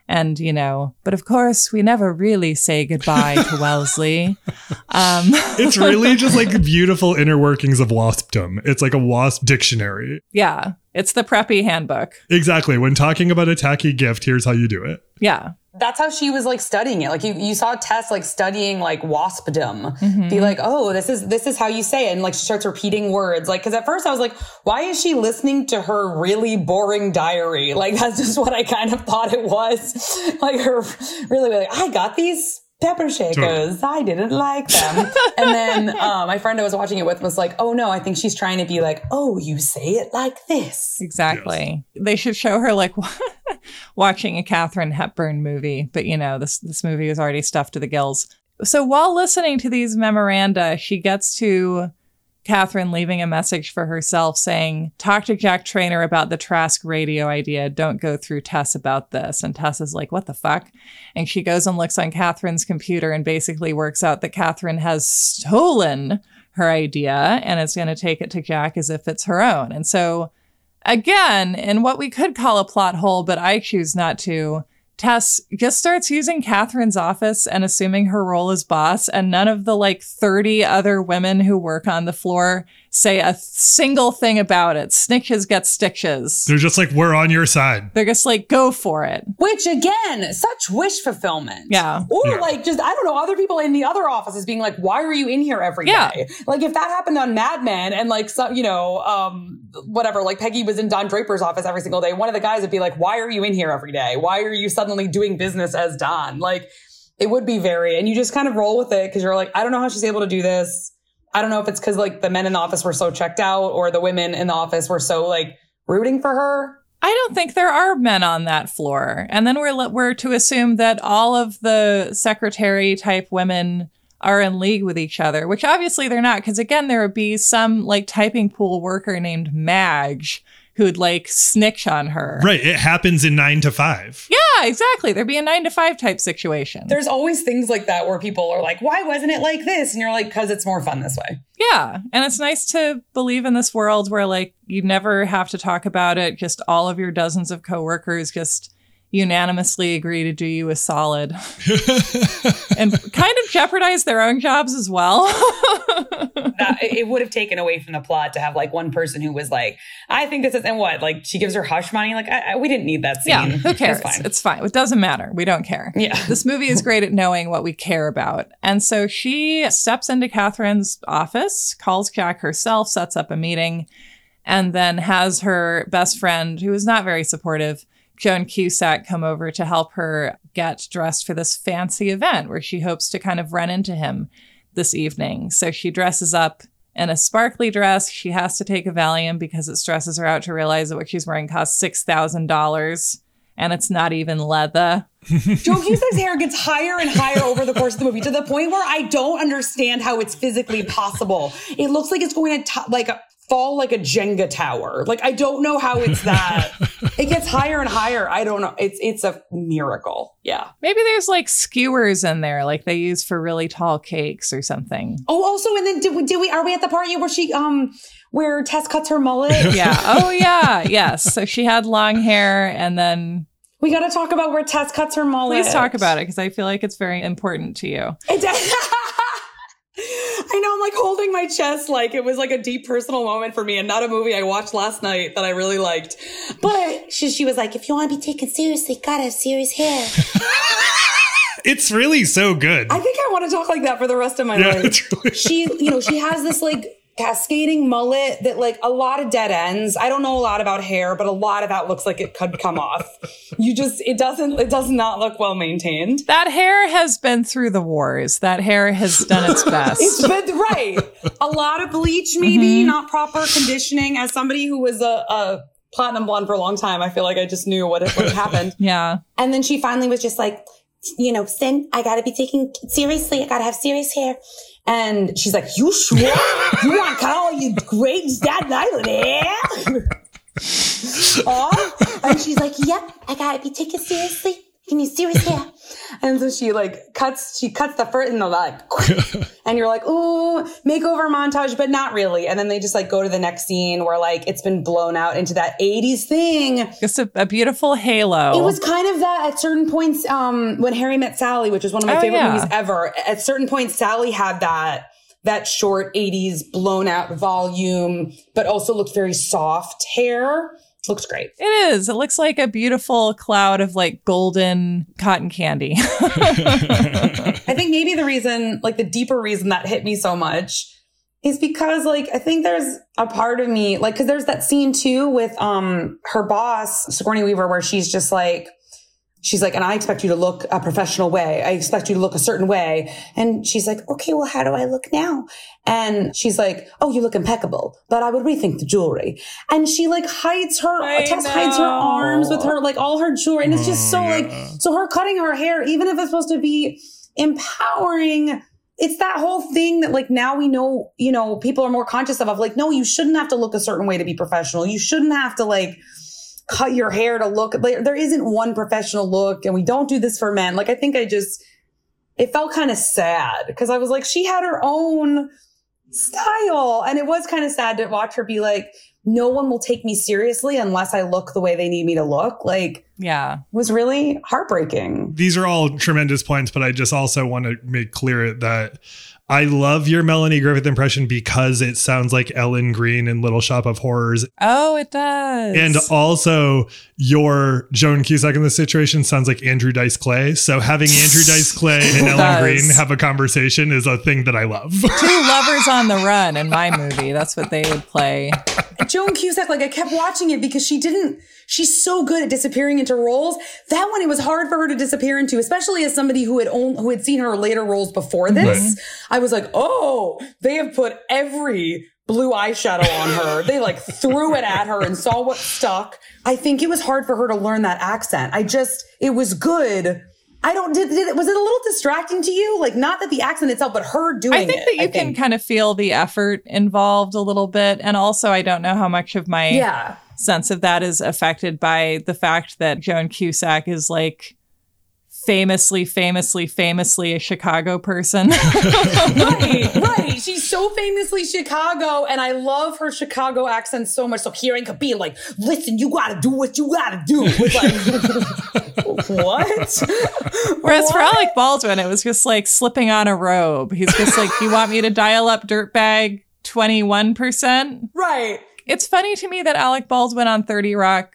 And, you know, but of course, we never really say goodbye to Wellesley. Um, It's really just like beautiful inner workings of waspdom. It's like a wasp dictionary. yeah, it's the preppy handbook. Exactly. When talking about a tacky gift, here's how you do it. Yeah. That's how she was like studying it. Like you, you saw Tess like studying like waspdom. Mm-hmm. Be like, oh, this is this is how you say it, and like she starts repeating words. Like, because at first I was like, why is she listening to her really boring diary? Like that's just what I kind of thought it was. like her really like, I got these pepper shakers. I didn't like them. and then uh, my friend I was watching it with was like, oh no, I think she's trying to be like, oh, you say it like this. Exactly. They should show her like watching a Katharine Hepburn movie, but you know, this this movie is already stuffed to the gills. So while listening to these memoranda, she gets to Catherine leaving a message for herself saying, Talk to Jack Trainer about the Trask radio idea. Don't go through Tess about this. And Tess is like, What the fuck? And she goes and looks on Catherine's computer and basically works out that Catherine has stolen her idea and is going to take it to Jack as if it's her own. And so, again, in what we could call a plot hole, but I choose not to, Tess just starts using Catherine's office and assuming her role as boss, and none of the like 30 other women who work on the floor say a single thing about it. Snitches get stitches. They're just like, we're on your side. They're just like, go for it. Which again, such wish fulfillment. Yeah. Or Yeah. like just I don't know, other people in the other offices being like, "Why are you in here every day?" Yeah. Like if that happened on Mad Men and like some, you know, um, whatever, like Peggy was in Don Draper's office every single day. One of the guys would be like, "Why are you in here every day? Why are you suddenly doing business as Don?" Like it would be very, and you just kind of roll with it because you're like, I don't know how she's able to do this. I don't know if it's because like the men in the office were so checked out or the women in the office were so like rooting for her. I don't think there are men on that floor. And then we're we're to assume that all of the secretary type women are in league with each other, which obviously they're not because again there would be some like typing pool worker named Madge who'd like snitch on her. Right. It happens in nine to five. Yeah, exactly. There'd be a 9 to 5 type situation. There's always things like that where people are like, why wasn't it like this? And you're like, because it's more fun this way. Yeah. And it's nice to believe in this world where like you never have to talk about it. Just all of your dozens of coworkers just, unanimously agree to do you a solid and kind of jeopardize their own jobs as well. that, it would have taken away from the plot to have like one person who was like, I think this is, and what? Like she gives her hush money. Like, I, I, we didn't need that scene. Yeah, who cares? It's fine. it's fine. It doesn't matter. We don't care. Yeah. This movie is great at knowing what we care about. And so she steps into Catherine's office, calls Jack herself, sets up a meeting, and then has her best friend, who is not very supportive, Joan Cusack come over to help her get dressed for this fancy event where she hopes to kind of run into him this evening. So she dresses up in a sparkly dress. She has to take a Valium because it stresses her out to realize that what she's wearing costs $6,000 and it's not even leather. Joan Cusack's hair gets higher and higher over the course of the movie to the point where I don't understand how it's physically possible. It looks like it's going to t- like fall like a Jenga tower. Like I don't know how it's that. it gets higher and higher. I don't know. It's it's a miracle. Yeah. Maybe there's like skewers in there, like they use for really tall cakes or something. Oh, also, and then did we, did we are we at the part where she um where Tess cuts her mullet? yeah. Oh yeah. Yes. So she had long hair and then we got to talk about where Tess cuts her mullet. Please talk about it because I feel like it's very important to you. I know I'm like holding my chest like it was like a deep personal moment for me and not a movie I watched last night that I really liked. But she, she was like, if you want to be taken seriously, gotta have serious hair. it's really so good. I think I want to talk like that for the rest of my yeah, life. Really she, you know, she has this like cascading mullet that like a lot of dead ends. I don't know a lot about hair, but a lot of that looks like it could come off. You just it doesn't it does not look well maintained. That hair has been through the wars. That hair has done its best. it's been right. A lot of bleach maybe, mm-hmm. not proper conditioning as somebody who was a, a platinum blonde for a long time. I feel like I just knew what, what happened. yeah. And then she finally was just like, you know, Cyn, I gotta be taken seriously. I gotta have serious hair. And she's like, you sure? you want to cut all your great Staten Island hair? oh, and she's like, yep, I gotta be taken seriously. Can you see what's hair? And so she like cuts, she cuts the first and the like, and you're like, ooh, makeover montage, but not really. And then they just like go to the next scene where like it's been blown out into that 80s thing. Just a, a beautiful halo. It was kind of that at certain points, um, when Harry met Sally, which is one of my oh, favorite yeah. movies ever. At certain points, Sally had that that short 80s blown out volume, but also looked very soft hair. Looks great. It is. It looks like a beautiful cloud of like golden cotton candy. I think maybe the reason, like the deeper reason that hit me so much is because like I think there's a part of me, like, cause there's that scene too with um her boss, Sigourney Weaver, where she's just like, she's like, and I expect you to look a professional way. I expect you to look a certain way. And she's like, okay, well, how do I look now? And she's like, oh, you look impeccable, but I would rethink the jewelry. And she like hides her, I Tess know. hides her arms with her, like all her jewelry. And it's just so mm, yeah. like, so her cutting her hair, even if it's supposed to be empowering, it's that whole thing that like now we know, you know, people are more conscious of, of like, no, you shouldn't have to look a certain way to be professional. You shouldn't have to like, cut your hair to look like there isn't one professional look and we don't do this for men. Like I think I just it felt kind of sad because I was like she had her own style and it was kind of sad to watch her be like no one will take me seriously unless I look the way they need me to look. Like, yeah, was really heartbreaking. These are all tremendous points, but I just also want to make clear that I love your Melanie Griffith impression because it sounds like Ellen Greene in Little Shop of Horrors. Oh, it does. And also, your Joan Cusack in this situation sounds like Andrew Dice Clay. So having Andrew Dice Clay and Ellen does. Greene have a conversation is a thing that I love. Two lovers on the run in my movie. That's what they would play. Joan Cusack, like I kept watching it because she didn't She's so good at disappearing into roles. That one, it was hard for her to disappear into, especially as somebody who had owned, who had seen her later roles before this. Mm-hmm. I was like, oh, they have put every blue eyeshadow on her. They like threw it at her and saw what stuck. I think it was hard for her to learn that accent. I just, it was good. I don't, did, did was it a little distracting to you? Like, not that the accent itself, but her doing it. I think it, that you can kind of feel the effort involved a little bit. And also, I don't know how much of my yeah sense of that is affected by the fact that Joan Cusack is like famously, famously, famously a Chicago person. right, right. She's so famously Chicago, and I love her Chicago accent so much. So hearing her being like, "Listen, you gotta do what you gotta do," like, what? Whereas for Alec Baldwin, it was just like slipping on a robe. He's just like, "You want me to dial up dirtbag twenty one percent?" Right. It's funny to me that Alec Baldwin on Thirty Rock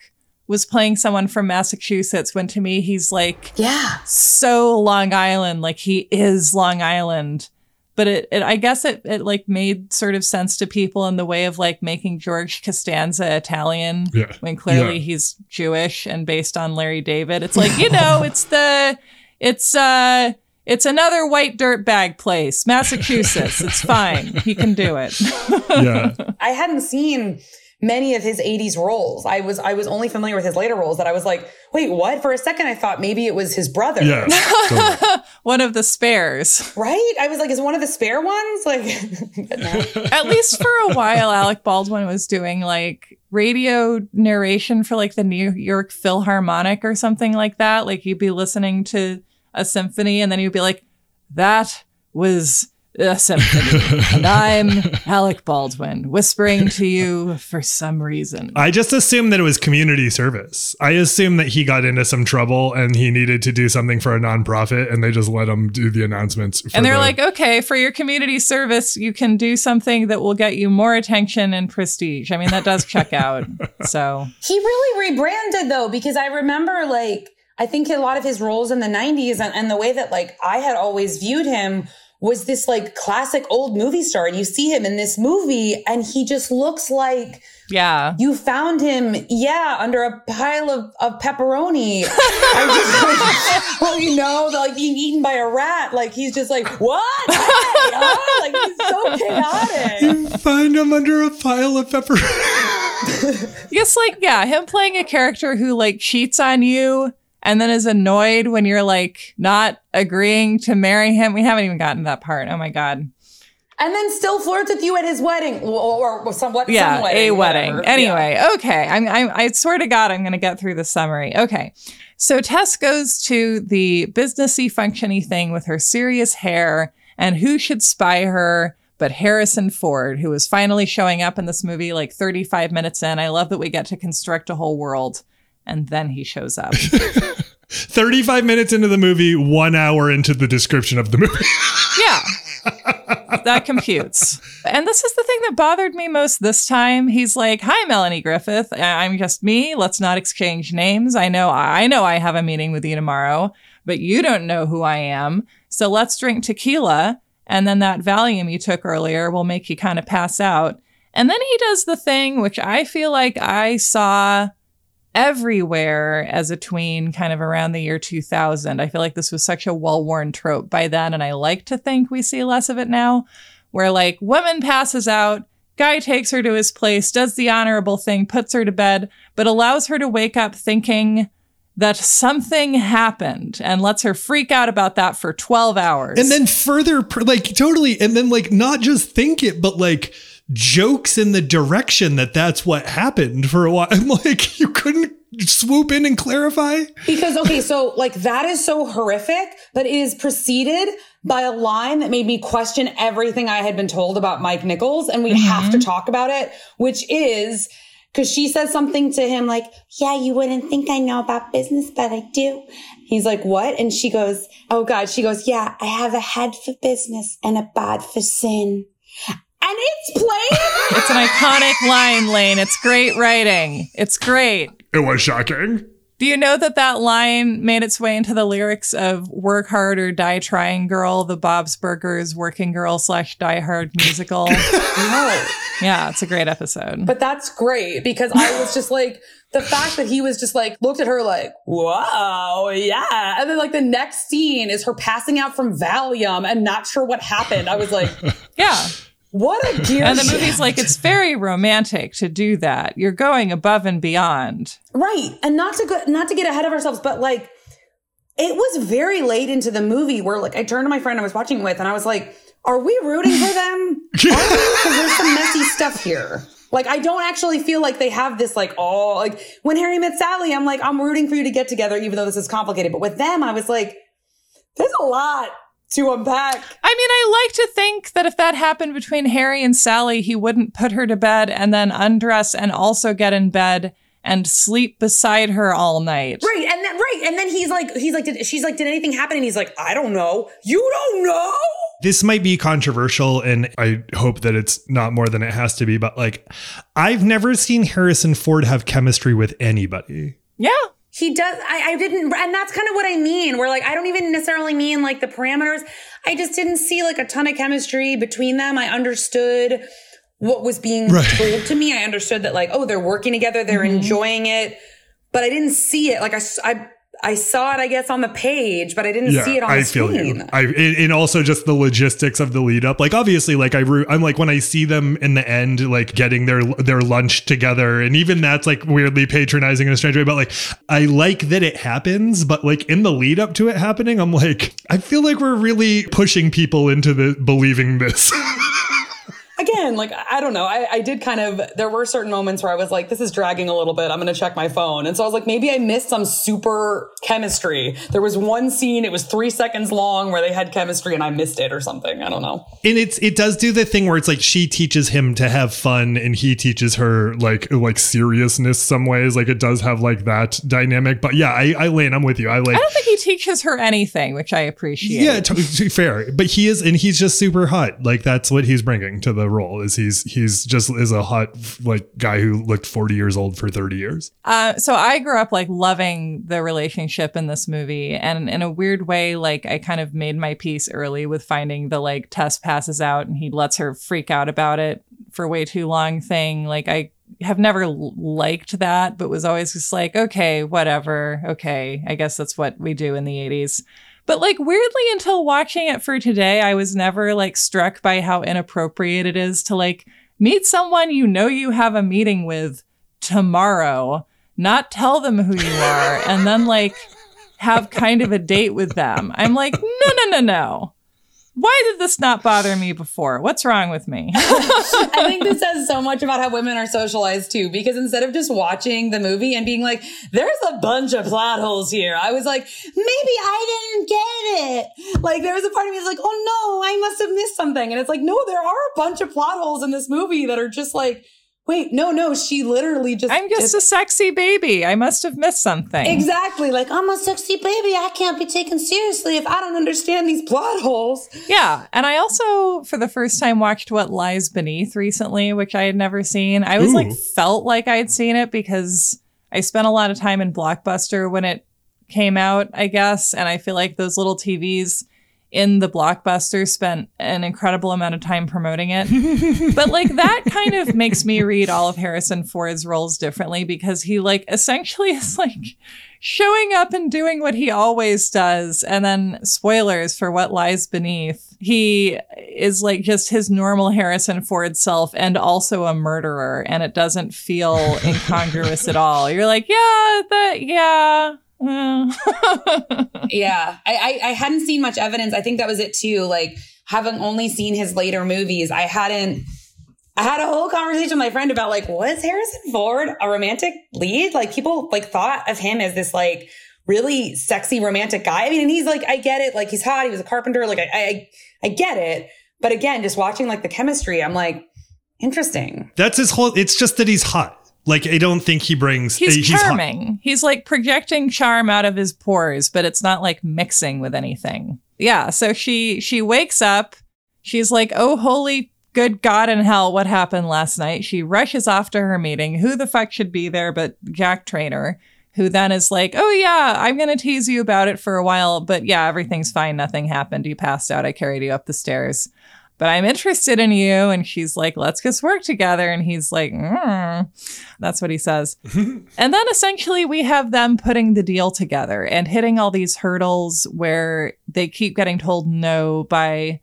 was playing someone from Massachusetts when to me he's like Yeah. so Long Island, like he is Long Island. But it, it I guess it it like made sort of sense to people in the way of like making George Costanza Italian Yeah. when clearly Yeah. he's Jewish and based on Larry David. It's like, you know, it's the it's uh it's another white dirt bag place, Massachusetts. It's fine. He can do it. Yeah. I hadn't seen many of his 80s roles. I was I was only familiar with his later roles that I was like, wait, what? For a second I thought maybe it was his brother. Yeah. totally. One of the spares. Right? I was like, is one of the spare ones? Like. At least for a while, Alec Baldwin was doing like radio narration for like the New York Philharmonic or something like that. Like you'd be listening to a symphony and then you'd be like, that was Uh, a symphony. and I'm Alec Baldwin whispering to you for some reason. I just assumed that it was community service. I assumed that he got into some trouble and he needed to do something for a nonprofit, and they just let him do the announcements. for And they're the- like, okay, for your community service, you can do something that will get you more attention and prestige. I mean, that does check out. So He really rebranded though, because I remember like, I think a lot of his roles in the 90s and, and the way that like I had always viewed him was this like classic old movie star. And you see him in this movie and he just looks like yeah. you found him, yeah, under a pile of, of pepperoni. I just, like, well, you know, like being eaten by a rat. Like he's just like, what? Hey, huh? Like he's so chaotic. You find him under a pile of pepper. Yes, like yeah, him playing a character who like cheats on you and then is annoyed when you're like not agreeing to marry him. We haven't even gotten to that part. Oh my god. And then still flirts with you at his wedding or, or somewhat. Yeah, some wedding, a wedding. whatever. Anyway, okay. I'm, I'm I swear to God, I'm going to get through the summary. Okay. So Tess goes to the businessy, functiony thing with her serious hair, and who should spy her but Harrison Ford, who is finally showing up in this movie like 35 minutes in. I love that we get to construct a whole world, and then he shows up. 35 minutes into the movie, one hour into the description of the movie. Yeah. that computes. And this is the thing that bothered me most this time. He's like, "Hi Melanie Griffith. I'm just me. Let's not exchange names. I know I know I have a meeting with you tomorrow, but you don't know who I am. So let's drink tequila and then that Valium you took earlier will make you kind of pass out." And then he does the thing which I feel like I saw everywhere as a tween kind of around the year 2000. I feel like this was such a well-worn trope by then and I like to think we see less of it now where like woman passes out, guy takes her to his place, does the honorable thing, puts her to bed, but allows her to wake up thinking that something happened and lets her freak out about that for 12 hours. and then further, like, totally. And then, like, not just think it, but like, jokes in the direction that that's what happened for a while. I'm like, you couldn't swoop in and clarify? Because, okay, so like that is so horrific, but it is preceded by a line that made me question everything I had been told about Mike Nichols. And we have to mm-hmm. talk about it, which is because she says something to him like, yeah, you wouldn't think I know about business, but I do. He's like, what? And she goes, oh God, she goes, yeah, I have a head for business and a bod for sin. And it's playing. it's an iconic line, Lane. It's great writing. It's great. It was shocking. Do you know that that line made its way into the lyrics of Work Hard or Die Trying Girl, the Bob's Burgers Working Girl slash Die Hard musical? no. yeah, it's a great episode. But that's great because I was just like, the fact that he was just like, looked at her like, wow, yeah. And then like the next scene is her passing out from Valium and not sure what happened. I was like, yeah. What a gear And the shift. movie's like, it's very romantic to do that. You're going above and beyond. Right. And not to go, not to get ahead of ourselves, but like, it was very late into the movie where like I turned to my friend I was watching with and I was like, are we rooting for them? Because there's some messy stuff here. Like I don't actually feel like they have this like oh like when Harry met Sally, I'm like I'm rooting for you to get together, even though this is complicated. But with them, I was like, there's a lot to unpack. I mean, I like to think that if that happened between Harry and Sally, he wouldn't put her to bed and then undress and also get in bed and sleep beside her all night. Right, and then right, and then he's like, he's like, did, she's like, did anything happen? And he's like, I don't know. You don't know. This might be controversial, and I hope that it's not more than it has to be. But like, I've never seen Harrison Ford have chemistry with anybody. Yeah. He does. I, I didn't, and that's kind of what I mean. Where like, I don't even necessarily mean like the parameters. I just didn't see like a ton of chemistry between them. I understood what was being right. told to me. I understood that like, oh, they're working together, they're mm-hmm. enjoying it, but I didn't see it. Like I, I, I saw it, I guess, on the page, but I didn't yeah, see it on I the feel screen. You. I and also just the logistics of the lead up. Like obviously, like I I'm like when I see them in the end, like getting their their lunch together, and even that's like weirdly patronizing in a strange way. But like I like that it happens, but like in the lead up to it happening, I'm like I feel like we're really pushing people into the believing this. again, like, I don't know. I, I did kind of, there were certain moments where I was like, this is dragging a little bit. I'm going to check my phone. And so I was like, maybe I missed some super chemistry. There was one scene, it was three seconds long where they had chemistry and I missed it or something. I don't know. And it's, it does do the thing where it's like she teaches him to have fun and he teaches her like, like seriousness some ways. Like it does have like that dynamic. But yeah, I, I Lane, I'm with you. I like, I don't think he teaches her anything, which I appreciate. Yeah, to, to, fair. But he is, and he's just super hot. Like that's what he's bringing to the role is he's he's just is a hot like guy who looked 40 years old for 30 years. Uh, so i grew up like loving the relationship in this movie. And in a weird way like i kind of made my peace early with finding the like tess passes out and he lets her freak out about it for way too long thing. Like i have never liked that but was always just like okay whatever. Okay i guess that's what we do in the 80s but like weirdly until watching it for today, I was never like struck by how inappropriate it is to like meet someone you know you have a meeting with tomorrow, not tell them who you are, and then like have kind of a date with them. I'm like, no, no, no, no why did this not bother me before? What's wrong with me? I think this says so much about how women are socialized too, because instead of just watching the movie and being like, there's a bunch of plot holes here, I was like, maybe I didn't get it. Like there was a part of me that's like, oh no, I must have missed something. And it's like, no, there are a bunch of plot holes in this movie that are just like, Wait, no, no, she literally just. I'm just a sexy baby. I must have missed something. Exactly. Like, I'm a sexy baby. I can't be taken seriously if I don't understand these plot holes. Yeah. And I also, for the first time, watched What Lies Beneath recently, which I had never seen. I was Ooh. like, felt like I'd seen it because I spent a lot of time in Blockbuster when it came out, I guess. And I feel like those little TVs in the blockbuster spent an incredible amount of time promoting it. but like that kind of makes me read all of Harrison Ford's roles differently because he like essentially is like showing up and doing what he always does. And then spoilers for what lies beneath. He is like just his normal Harrison Ford self and also a murderer. And it doesn't feel incongruous at all. You're like, yeah, that, yeah yeah, I, I, I hadn't seen much evidence. I think that was it too. Like having only seen his later movies, I hadn't. I had a whole conversation with my friend about like, was Harrison Ford a romantic lead? Like people like thought of him as this like really sexy romantic guy. I mean, and he's like, I get it. Like he's hot. He was a carpenter. Like I, I, I get it. But again, just watching like the chemistry, I'm like, interesting. That's his whole. It's just that he's hot. Like I don't think he brings. He's, eh, he's charming. Hot. He's like projecting charm out of his pores, but it's not like mixing with anything. Yeah. So she she wakes up. She's like, "Oh, holy good God in hell, what happened last night?" She rushes off to her meeting. Who the fuck should be there but Jack Trainer? Who then is like, oh yeah, I'm gonna tease you about it for a while, but yeah, everything's fine. Nothing happened. You passed out. I carried you up the stairs but I'm interested in you. And she's like, let's just work together. And he's like, mm. that's what he says. and then essentially we have them putting the deal together and hitting all these hurdles where they keep getting told no by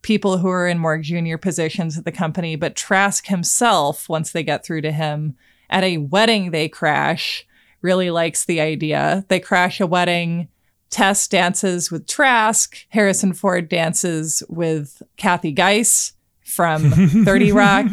people who are in more junior positions at the company. But Trask himself, once they get through to him at a wedding, they crash, really likes the idea. They crash a wedding Tess dances with Trask. Harrison Ford dances with Kathy Geiss. from 30 Rock.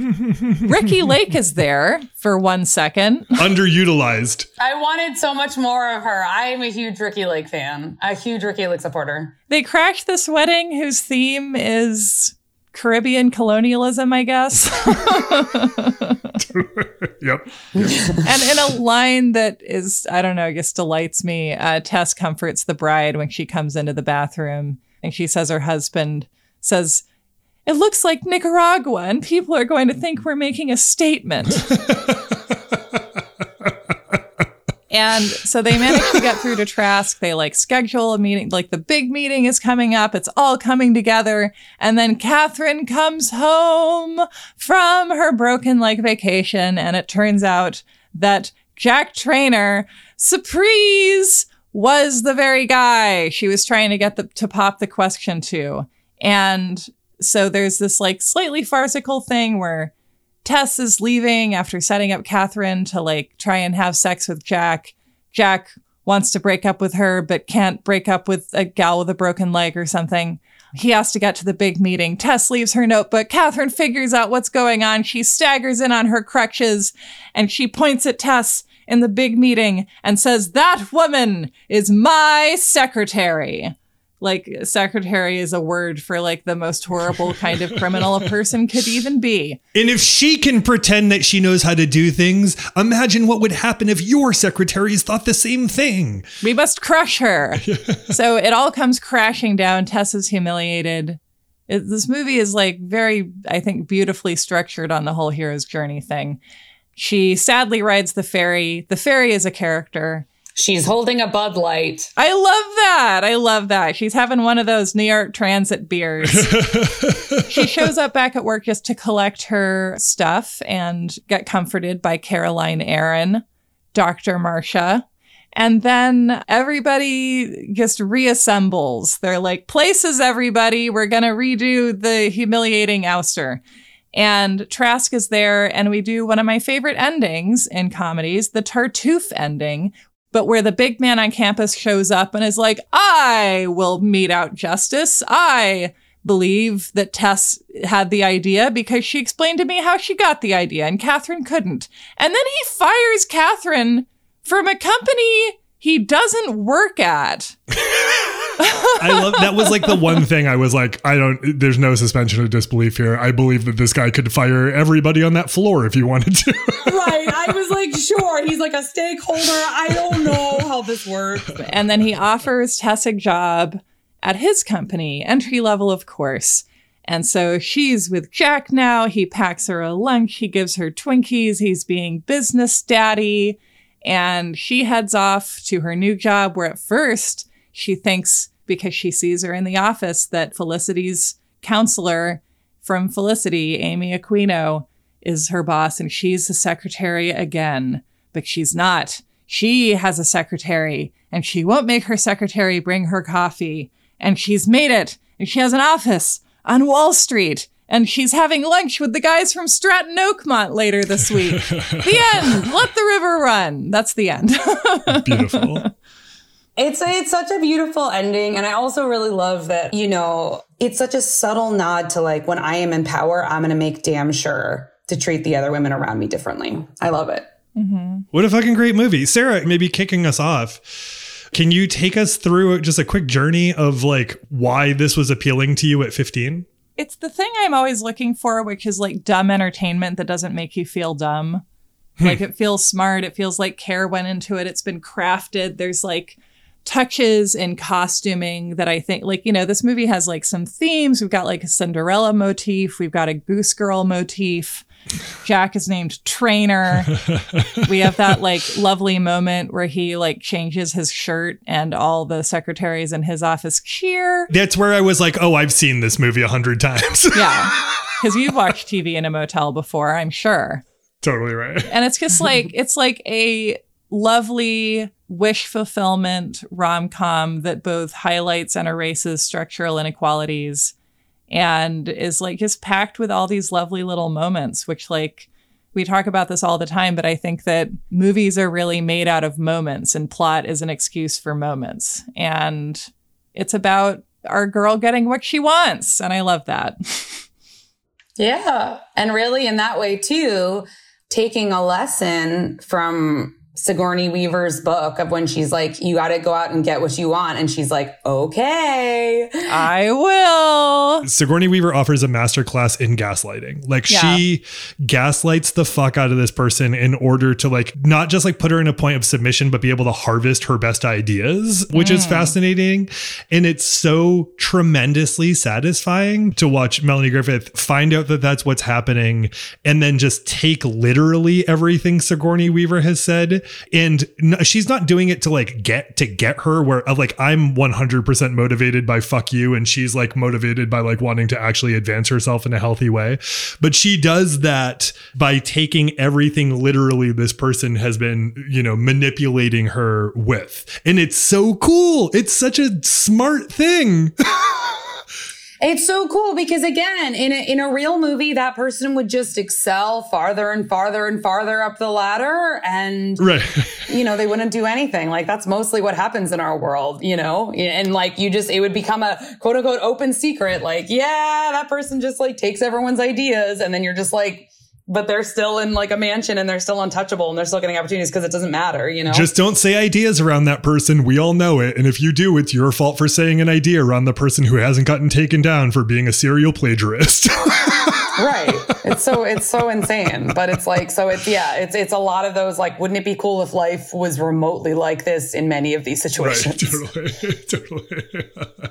Ricki Lake is there for one second. Underutilized. I wanted so much more of her. I am a huge Ricki Lake fan, a huge Ricki Lake supporter. They crashed this wedding whose theme is Caribbean colonialism, I guess. yep. and in a line that is, I don't know, I guess delights me, uh, Tess comforts the bride when she comes into the bathroom and she says her husband says, It looks like Nicaragua and people are going to think we're making a statement. And so they manage to get through to Trask. They like schedule a meeting, like the big meeting is coming up. It's all coming together. And then Catherine comes home from her broken leg vacation. And it turns out that Jack Trainer, surprise, was the very guy she was trying to get the, to pop the question to. And so there's this like slightly farcical thing where Tess is leaving after setting up Catherine to like try and have sex with Jack. Jack wants to break up with her, but can't break up with a gal with a broken leg or something. He has to get to the big meeting. Tess leaves her notebook. Catherine figures out what's going on. She staggers in on her crutches and she points at Tess in the big meeting and says, That woman is my secretary like secretary is a word for like the most horrible kind of criminal a person could even be. And if she can pretend that she knows how to do things, imagine what would happen if your secretaries thought the same thing. We must crush her. so it all comes crashing down. Tessa's humiliated. It, this movie is like very, I think, beautifully structured on the whole hero's journey thing. She sadly rides the ferry. The ferry is a character. She's holding a Bud Light. I love that. I love that. She's having one of those New York Transit beers. she shows up back at work just to collect her stuff and get comforted by Caroline Aaron, Dr. Marcia. And then everybody just reassembles. They're like, places everybody. We're going to redo the humiliating ouster. And Trask is there, and we do one of my favorite endings in comedies, the Tartuffe ending, but where the big man on campus shows up and is like, I will mete out justice. I believe that Tess had the idea because she explained to me how she got the idea and Catherine couldn't. And then he fires Catherine from a company he doesn't work at. I love that was like the one thing I was like, I don't there's no suspension of disbelief here. I believe that this guy could fire everybody on that floor if he wanted to. right. I was like, sure. He's like a stakeholder. I don't know how this works. And then he offers Tess a job at his company, entry level, of course. And so she's with Jack now. He packs her a lunch. He gives her Twinkies. He's being business daddy. And she heads off to her new job where at first she thinks because she sees her in the office that Felicity's counselor from Felicity, Amy Aquino, is her boss and she's the secretary again. But she's not. She has a secretary and she won't make her secretary bring her coffee. And she's made it. And she has an office on Wall Street and she's having lunch with the guys from Stratton Oakmont later this week. the end. Let the river run. That's the end. Beautiful. It's it's such a beautiful ending, and I also really love that you know it's such a subtle nod to like when I am in power, I'm going to make damn sure to treat the other women around me differently. I love it. Mm-hmm. What a fucking great movie, Sarah. Maybe kicking us off. Can you take us through just a quick journey of like why this was appealing to you at 15? It's the thing I'm always looking for, which is like dumb entertainment that doesn't make you feel dumb. like it feels smart. It feels like care went into it. It's been crafted. There's like touches in costuming that I think, like, you know, this movie has like some themes. We've got like a Cinderella motif, we've got a Goose Girl motif. Jack is named Trainer. we have that like lovely moment where he like changes his shirt and all the secretaries in his office cheer. That's where I was like, oh, I've seen this movie a hundred times. yeah. Because you've watched TV in a motel before, I'm sure. Totally right. And it's just like, it's like a lovely wish fulfillment rom com that both highlights and erases structural inequalities and is like just packed with all these lovely little moments, which like we talk about this all the time, but I think that movies are really made out of moments and plot is an excuse for moments. And it's about our girl getting what she wants. And I love that. Yeah. And really, in that way, too, taking a lesson from Sigourney Weaver's book of when she's like, you got to go out and get what you want. And she's like, okay. I will. Sigourney Weaver offers a masterclass in gaslighting. Like Yeah. she gaslights the fuck out of this person in order to like not just like put her in a point of submission, but be able to harvest her best ideas, which is mm. fascinating. And it's so tremendously satisfying to watch Melanie Griffith find out that that's what's happening and then just take literally everything Sigourney Weaver has said. And she's not doing it to like get to get her where like I'm 100% motivated by fuck you and she's like motivated by like wanting to actually advance herself in a healthy way. But she does that by taking everything literally this person has been, you know, manipulating her with. And it's so cool. It's such a smart thing. It's so cool because again, in a, in a real movie, that person would just excel farther and farther and farther up the ladder and right. you know, they wouldn't do anything. Like that's mostly what happens in our world, you know? And like you just, it would become a quote unquote open secret. Like, yeah, that person just like takes everyone's ideas. And then you're just like, but they're still in like a mansion and they're still untouchable and they're still getting opportunities because it doesn't matter, you know? Just don't say ideas around that person. We all know it. And if you do, it's your fault for saying an idea around the person who hasn't gotten taken down for being a serial plagiarist. right. It's so, it's so insane, but it's like, so it's, yeah, it's, it's a lot of those, like, wouldn't it be cool if life was remotely like this in many of these situations? Right, totally, totally.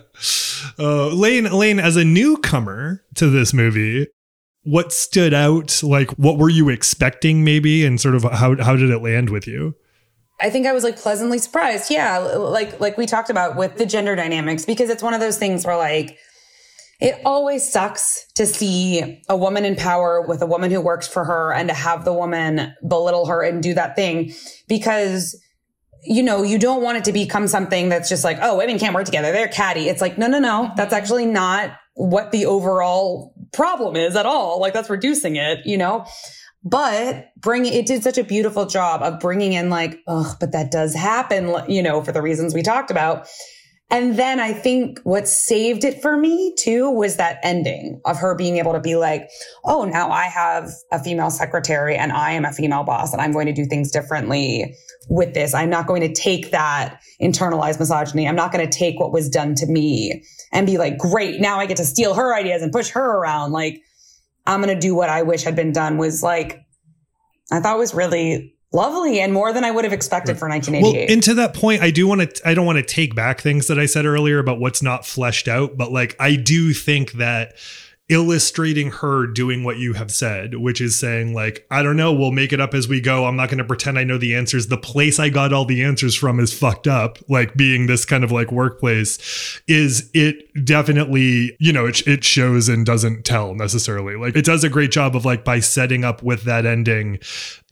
uh, Lane, Lane, as a newcomer to this movie, what stood out? Like, what were you expecting, maybe, and sort of how how did it land with you? I think I was like pleasantly surprised. Yeah, like like we talked about with the gender dynamics because it's one of those things where like it always sucks to see a woman in power with a woman who works for her and to have the woman belittle her and do that thing because you know, you don't want it to become something that's just like, oh, women can't work together. They're catty. It's like, no, no, no. That's actually not what the overall problem is at all. Like that's reducing it, you know? But bring it did such a beautiful job of bringing in like, oh, but that does happen, you know, for the reasons we talked about. And then I think what saved it for me too was that ending of her being able to be like, oh, now I have a female secretary and I am a female boss and I'm going to do things differently with this. I'm not going to take that internalized misogyny. I'm not going to take what was done to me and be like, great, now I get to steal her ideas and push her around. Like, I'm going to do what I wish had been done was like, I thought was really lovely and more than I would have expected for 1988. Well, and to that point, I do want to. I don't want to take back things that I said earlier about what's not fleshed out, but like I do think that illustrating her doing what you have said, which is saying like, I don't know, we'll make it up as we go. I'm not going to pretend I know the answers. The place I got all the answers from is fucked up. Like being this kind of like workplace is it definitely, you know, it, it shows and doesn't tell necessarily. Like it does a great job of like by setting up with that ending,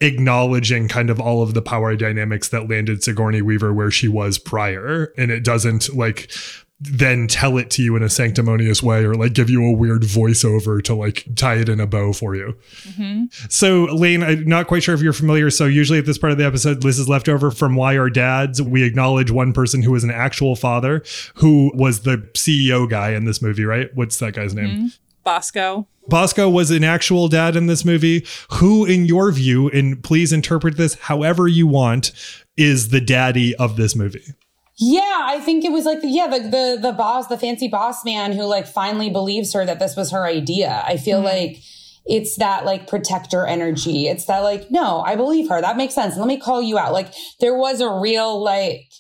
acknowledging kind of all of the power dynamics that landed Sigourney Weaver where she was prior. And it doesn't like then tell it to you in a sanctimonious way or like give you a weird voiceover to like tie it in a bow for you. Mm-hmm. So, Lane, I'm not quite sure if you're familiar. So, usually at this part of the episode, this is left over from Why Are Dads. We acknowledge one person who was an actual father who was the CEO guy in this movie, right? What's that guy's name? Mm-hmm. Bosco. Bosco was an actual dad in this movie. Who, in your view, and please interpret this however you want, is the daddy of this movie? Yeah, I think it was like the, yeah, the, the the boss, the fancy boss man who like finally believes her that this was her idea. I feel mm-hmm. like it's that like protector energy. It's that like, no, I believe her. That makes sense. Let me call you out. Like there was a real like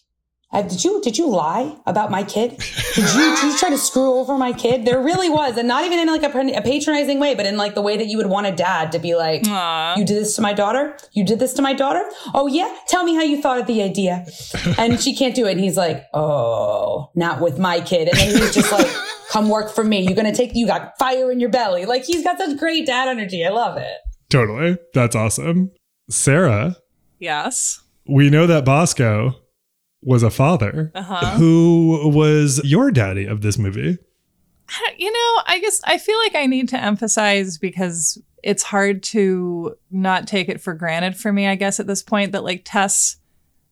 uh, did you did you lie about my kid? Did you, did you try to screw over my kid? There really was, and not even in like a, a patronizing way, but in like the way that you would want a dad to be like, Aw. "You did this to my daughter. You did this to my daughter. Oh yeah, tell me how you thought of the idea." And she can't do it, and he's like, "Oh, not with my kid." And then he's just like, "Come work for me. You're gonna take. You got fire in your belly." Like he's got such great dad energy. I love it. Totally. That's awesome. Sarah, Yes. we know that Bosco was a father. Uh-huh. Who was your daddy of this movie? You know, I guess I feel like I need to emphasize because it's hard to not take it for granted for me, I guess, at this point, that like Tess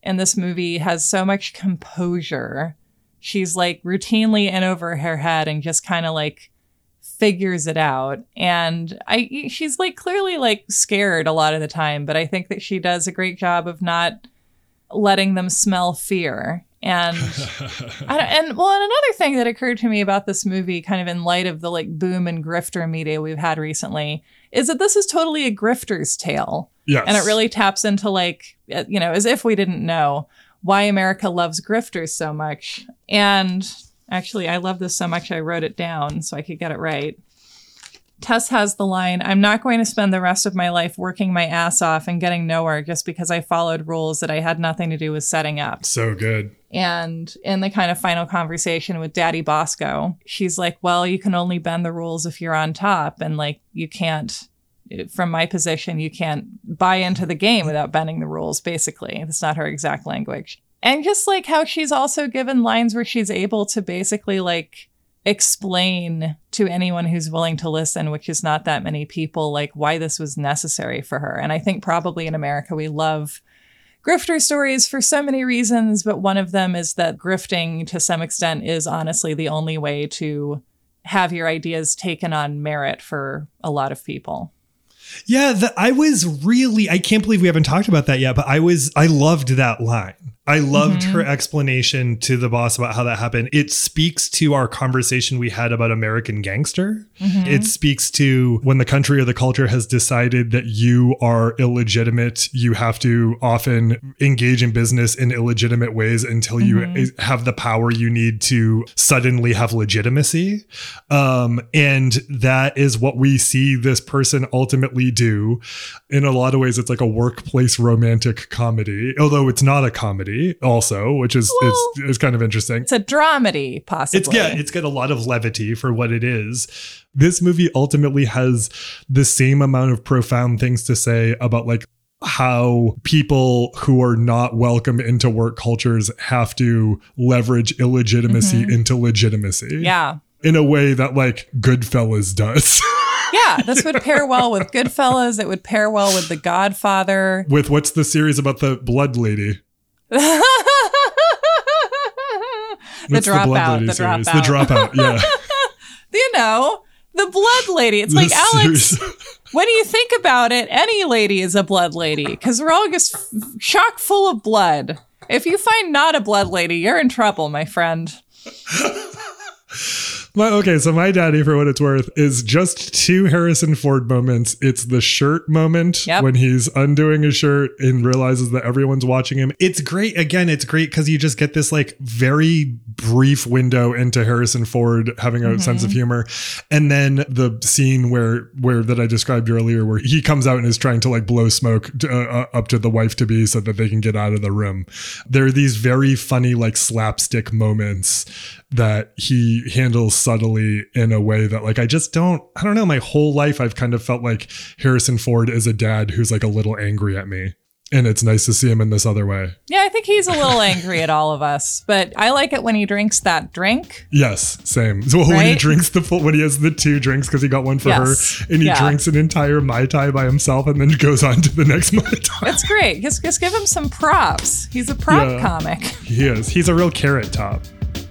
in this movie has so much composure. She's like routinely in over her head and just kind of like figures it out and i she's like clearly like scared a lot of the time but i think that she does a great job of not letting them smell fear. And I don't- and well and another thing that occurred to me about this movie kind of in light of the like boom and grifter media we've had recently is that this is totally a grifter's tale. Yes. and it really taps into like uh, you know as if we didn't know why america loves grifters so much. And actually i love this so much i wrote it down so i could get it right tess has the line i'm not going to spend the rest of my life working my ass off and getting nowhere just because i followed rules that i had nothing to do with setting up so good. and in the kind of final conversation with Daddy Bosco, she's like, Well, you can only bend the rules if you're on top. And like, you can't, from my position, you can't buy into the game without bending the rules, basically. That's not her exact language. And just like how she's also given lines where she's able to basically like explain to anyone who's willing to listen, which is not that many people, like why this was necessary for her. And I think probably in America, we love grifter stories for so many reasons, but one of them is that grifting to some extent is honestly the only way to have your ideas taken on merit for a lot of people. Yeah, the, I was really I can't believe we haven't talked about that yet, but I was I loved that line. I loved her mm-hmm. explanation to the boss about how that happened. It speaks to our conversation we had about American Gangster. Mm-hmm. It speaks to when the country or the culture has decided that you are illegitimate, you have to often engage in business in illegitimate ways until you mm-hmm. have the power you need to suddenly have legitimacy. Um, and that is what we see this person ultimately do. In a lot of ways, it's like a workplace romantic comedy, although it's not a comedy, also, which is Well- is, is kind of interesting. It's a dramedy, possibly. It's yeah, it's got a lot of levity for what it is. This movie ultimately has the same amount of profound things to say about like how people who are not welcome into work cultures have to leverage illegitimacy mm-hmm. into legitimacy. yeah. In a way that like Goodfellas does. Yeah, this would pair well with Goodfellas. It would pair well with The Godfather. With what's the series about the blood lady? The dropout. The, series? dropout. The dropout, yeah. you know, the blood lady. It's like The Alex. series- when you think about it, any lady is a blood lady because we're all just f- chock full of blood. If you find not a blood lady, you're in trouble, my friend. My, okay, so my daddy, for what it's worth, is just two Harrison Ford moments. It's the shirt moment Yep. when he's undoing his shirt and realizes that everyone's watching him. It's great. Again, it's great because you just get this like very brief window into Harrison Ford having a sense of humor, and then the scene where where that I described earlier, where he comes out and is trying to like blow smoke to, uh, uh, up to the wife to be so that they can get out of the room. There are these very funny like slapstick moments that he handles subtly in a way that like I just don't I don't know my whole life I've kind of felt like Harrison Ford is a dad who's like a little angry at me and it's nice to see him in this other way. Yeah, I think he's a little angry at all of us, but I like it when he drinks that drink. Yes, same. So when he drinks the full when he has the two drinks because he got one for Yes. her and he Yeah. drinks an entire mai tai by himself and then goes on to the next mai tai. It's great. Just, just give him some props. He's a prop Yeah. comic. He is. He's a real Carrot Top.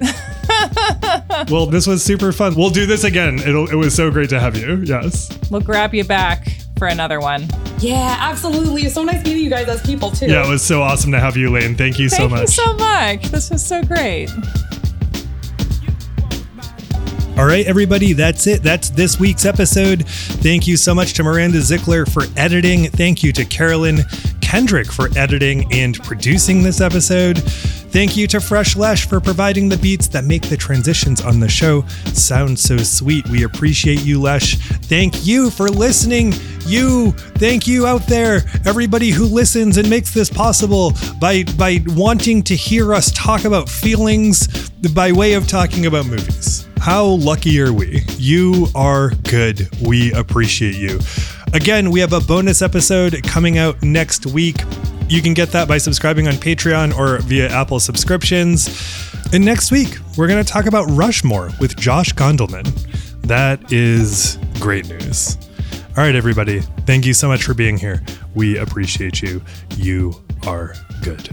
well, this was super fun. We'll do this again. It'll, it was so great to have you. Yes. We'll grab you back for another one. Yeah, absolutely. It's so nice meeting you guys as people too. Yeah, it was so awesome to have you, Lane. Thank you so much. Thank much. you so much. This was so great. All right, everybody, that's it. That's this week's episode. Thank you so much to Miranda Zickler for editing. Thank you to Carolyn Kendrick for editing and producing this episode. Thank you to Fresh Lesh for providing the beats that make the transitions on the show sound so sweet. We appreciate you, Lesh. Thank you for listening. You, thank you out there, everybody who listens and makes this possible by by wanting to hear us talk about feelings by way of talking about movies. How lucky are we? You are good. We appreciate you. Again, we have a bonus episode coming out next week. You can get that by subscribing on Patreon or via Apple subscriptions. And next week, we're going to talk about Rushmore with Josh Gondelman. That is great news. All right, everybody. Thank you so much for being here. We appreciate you. You are good.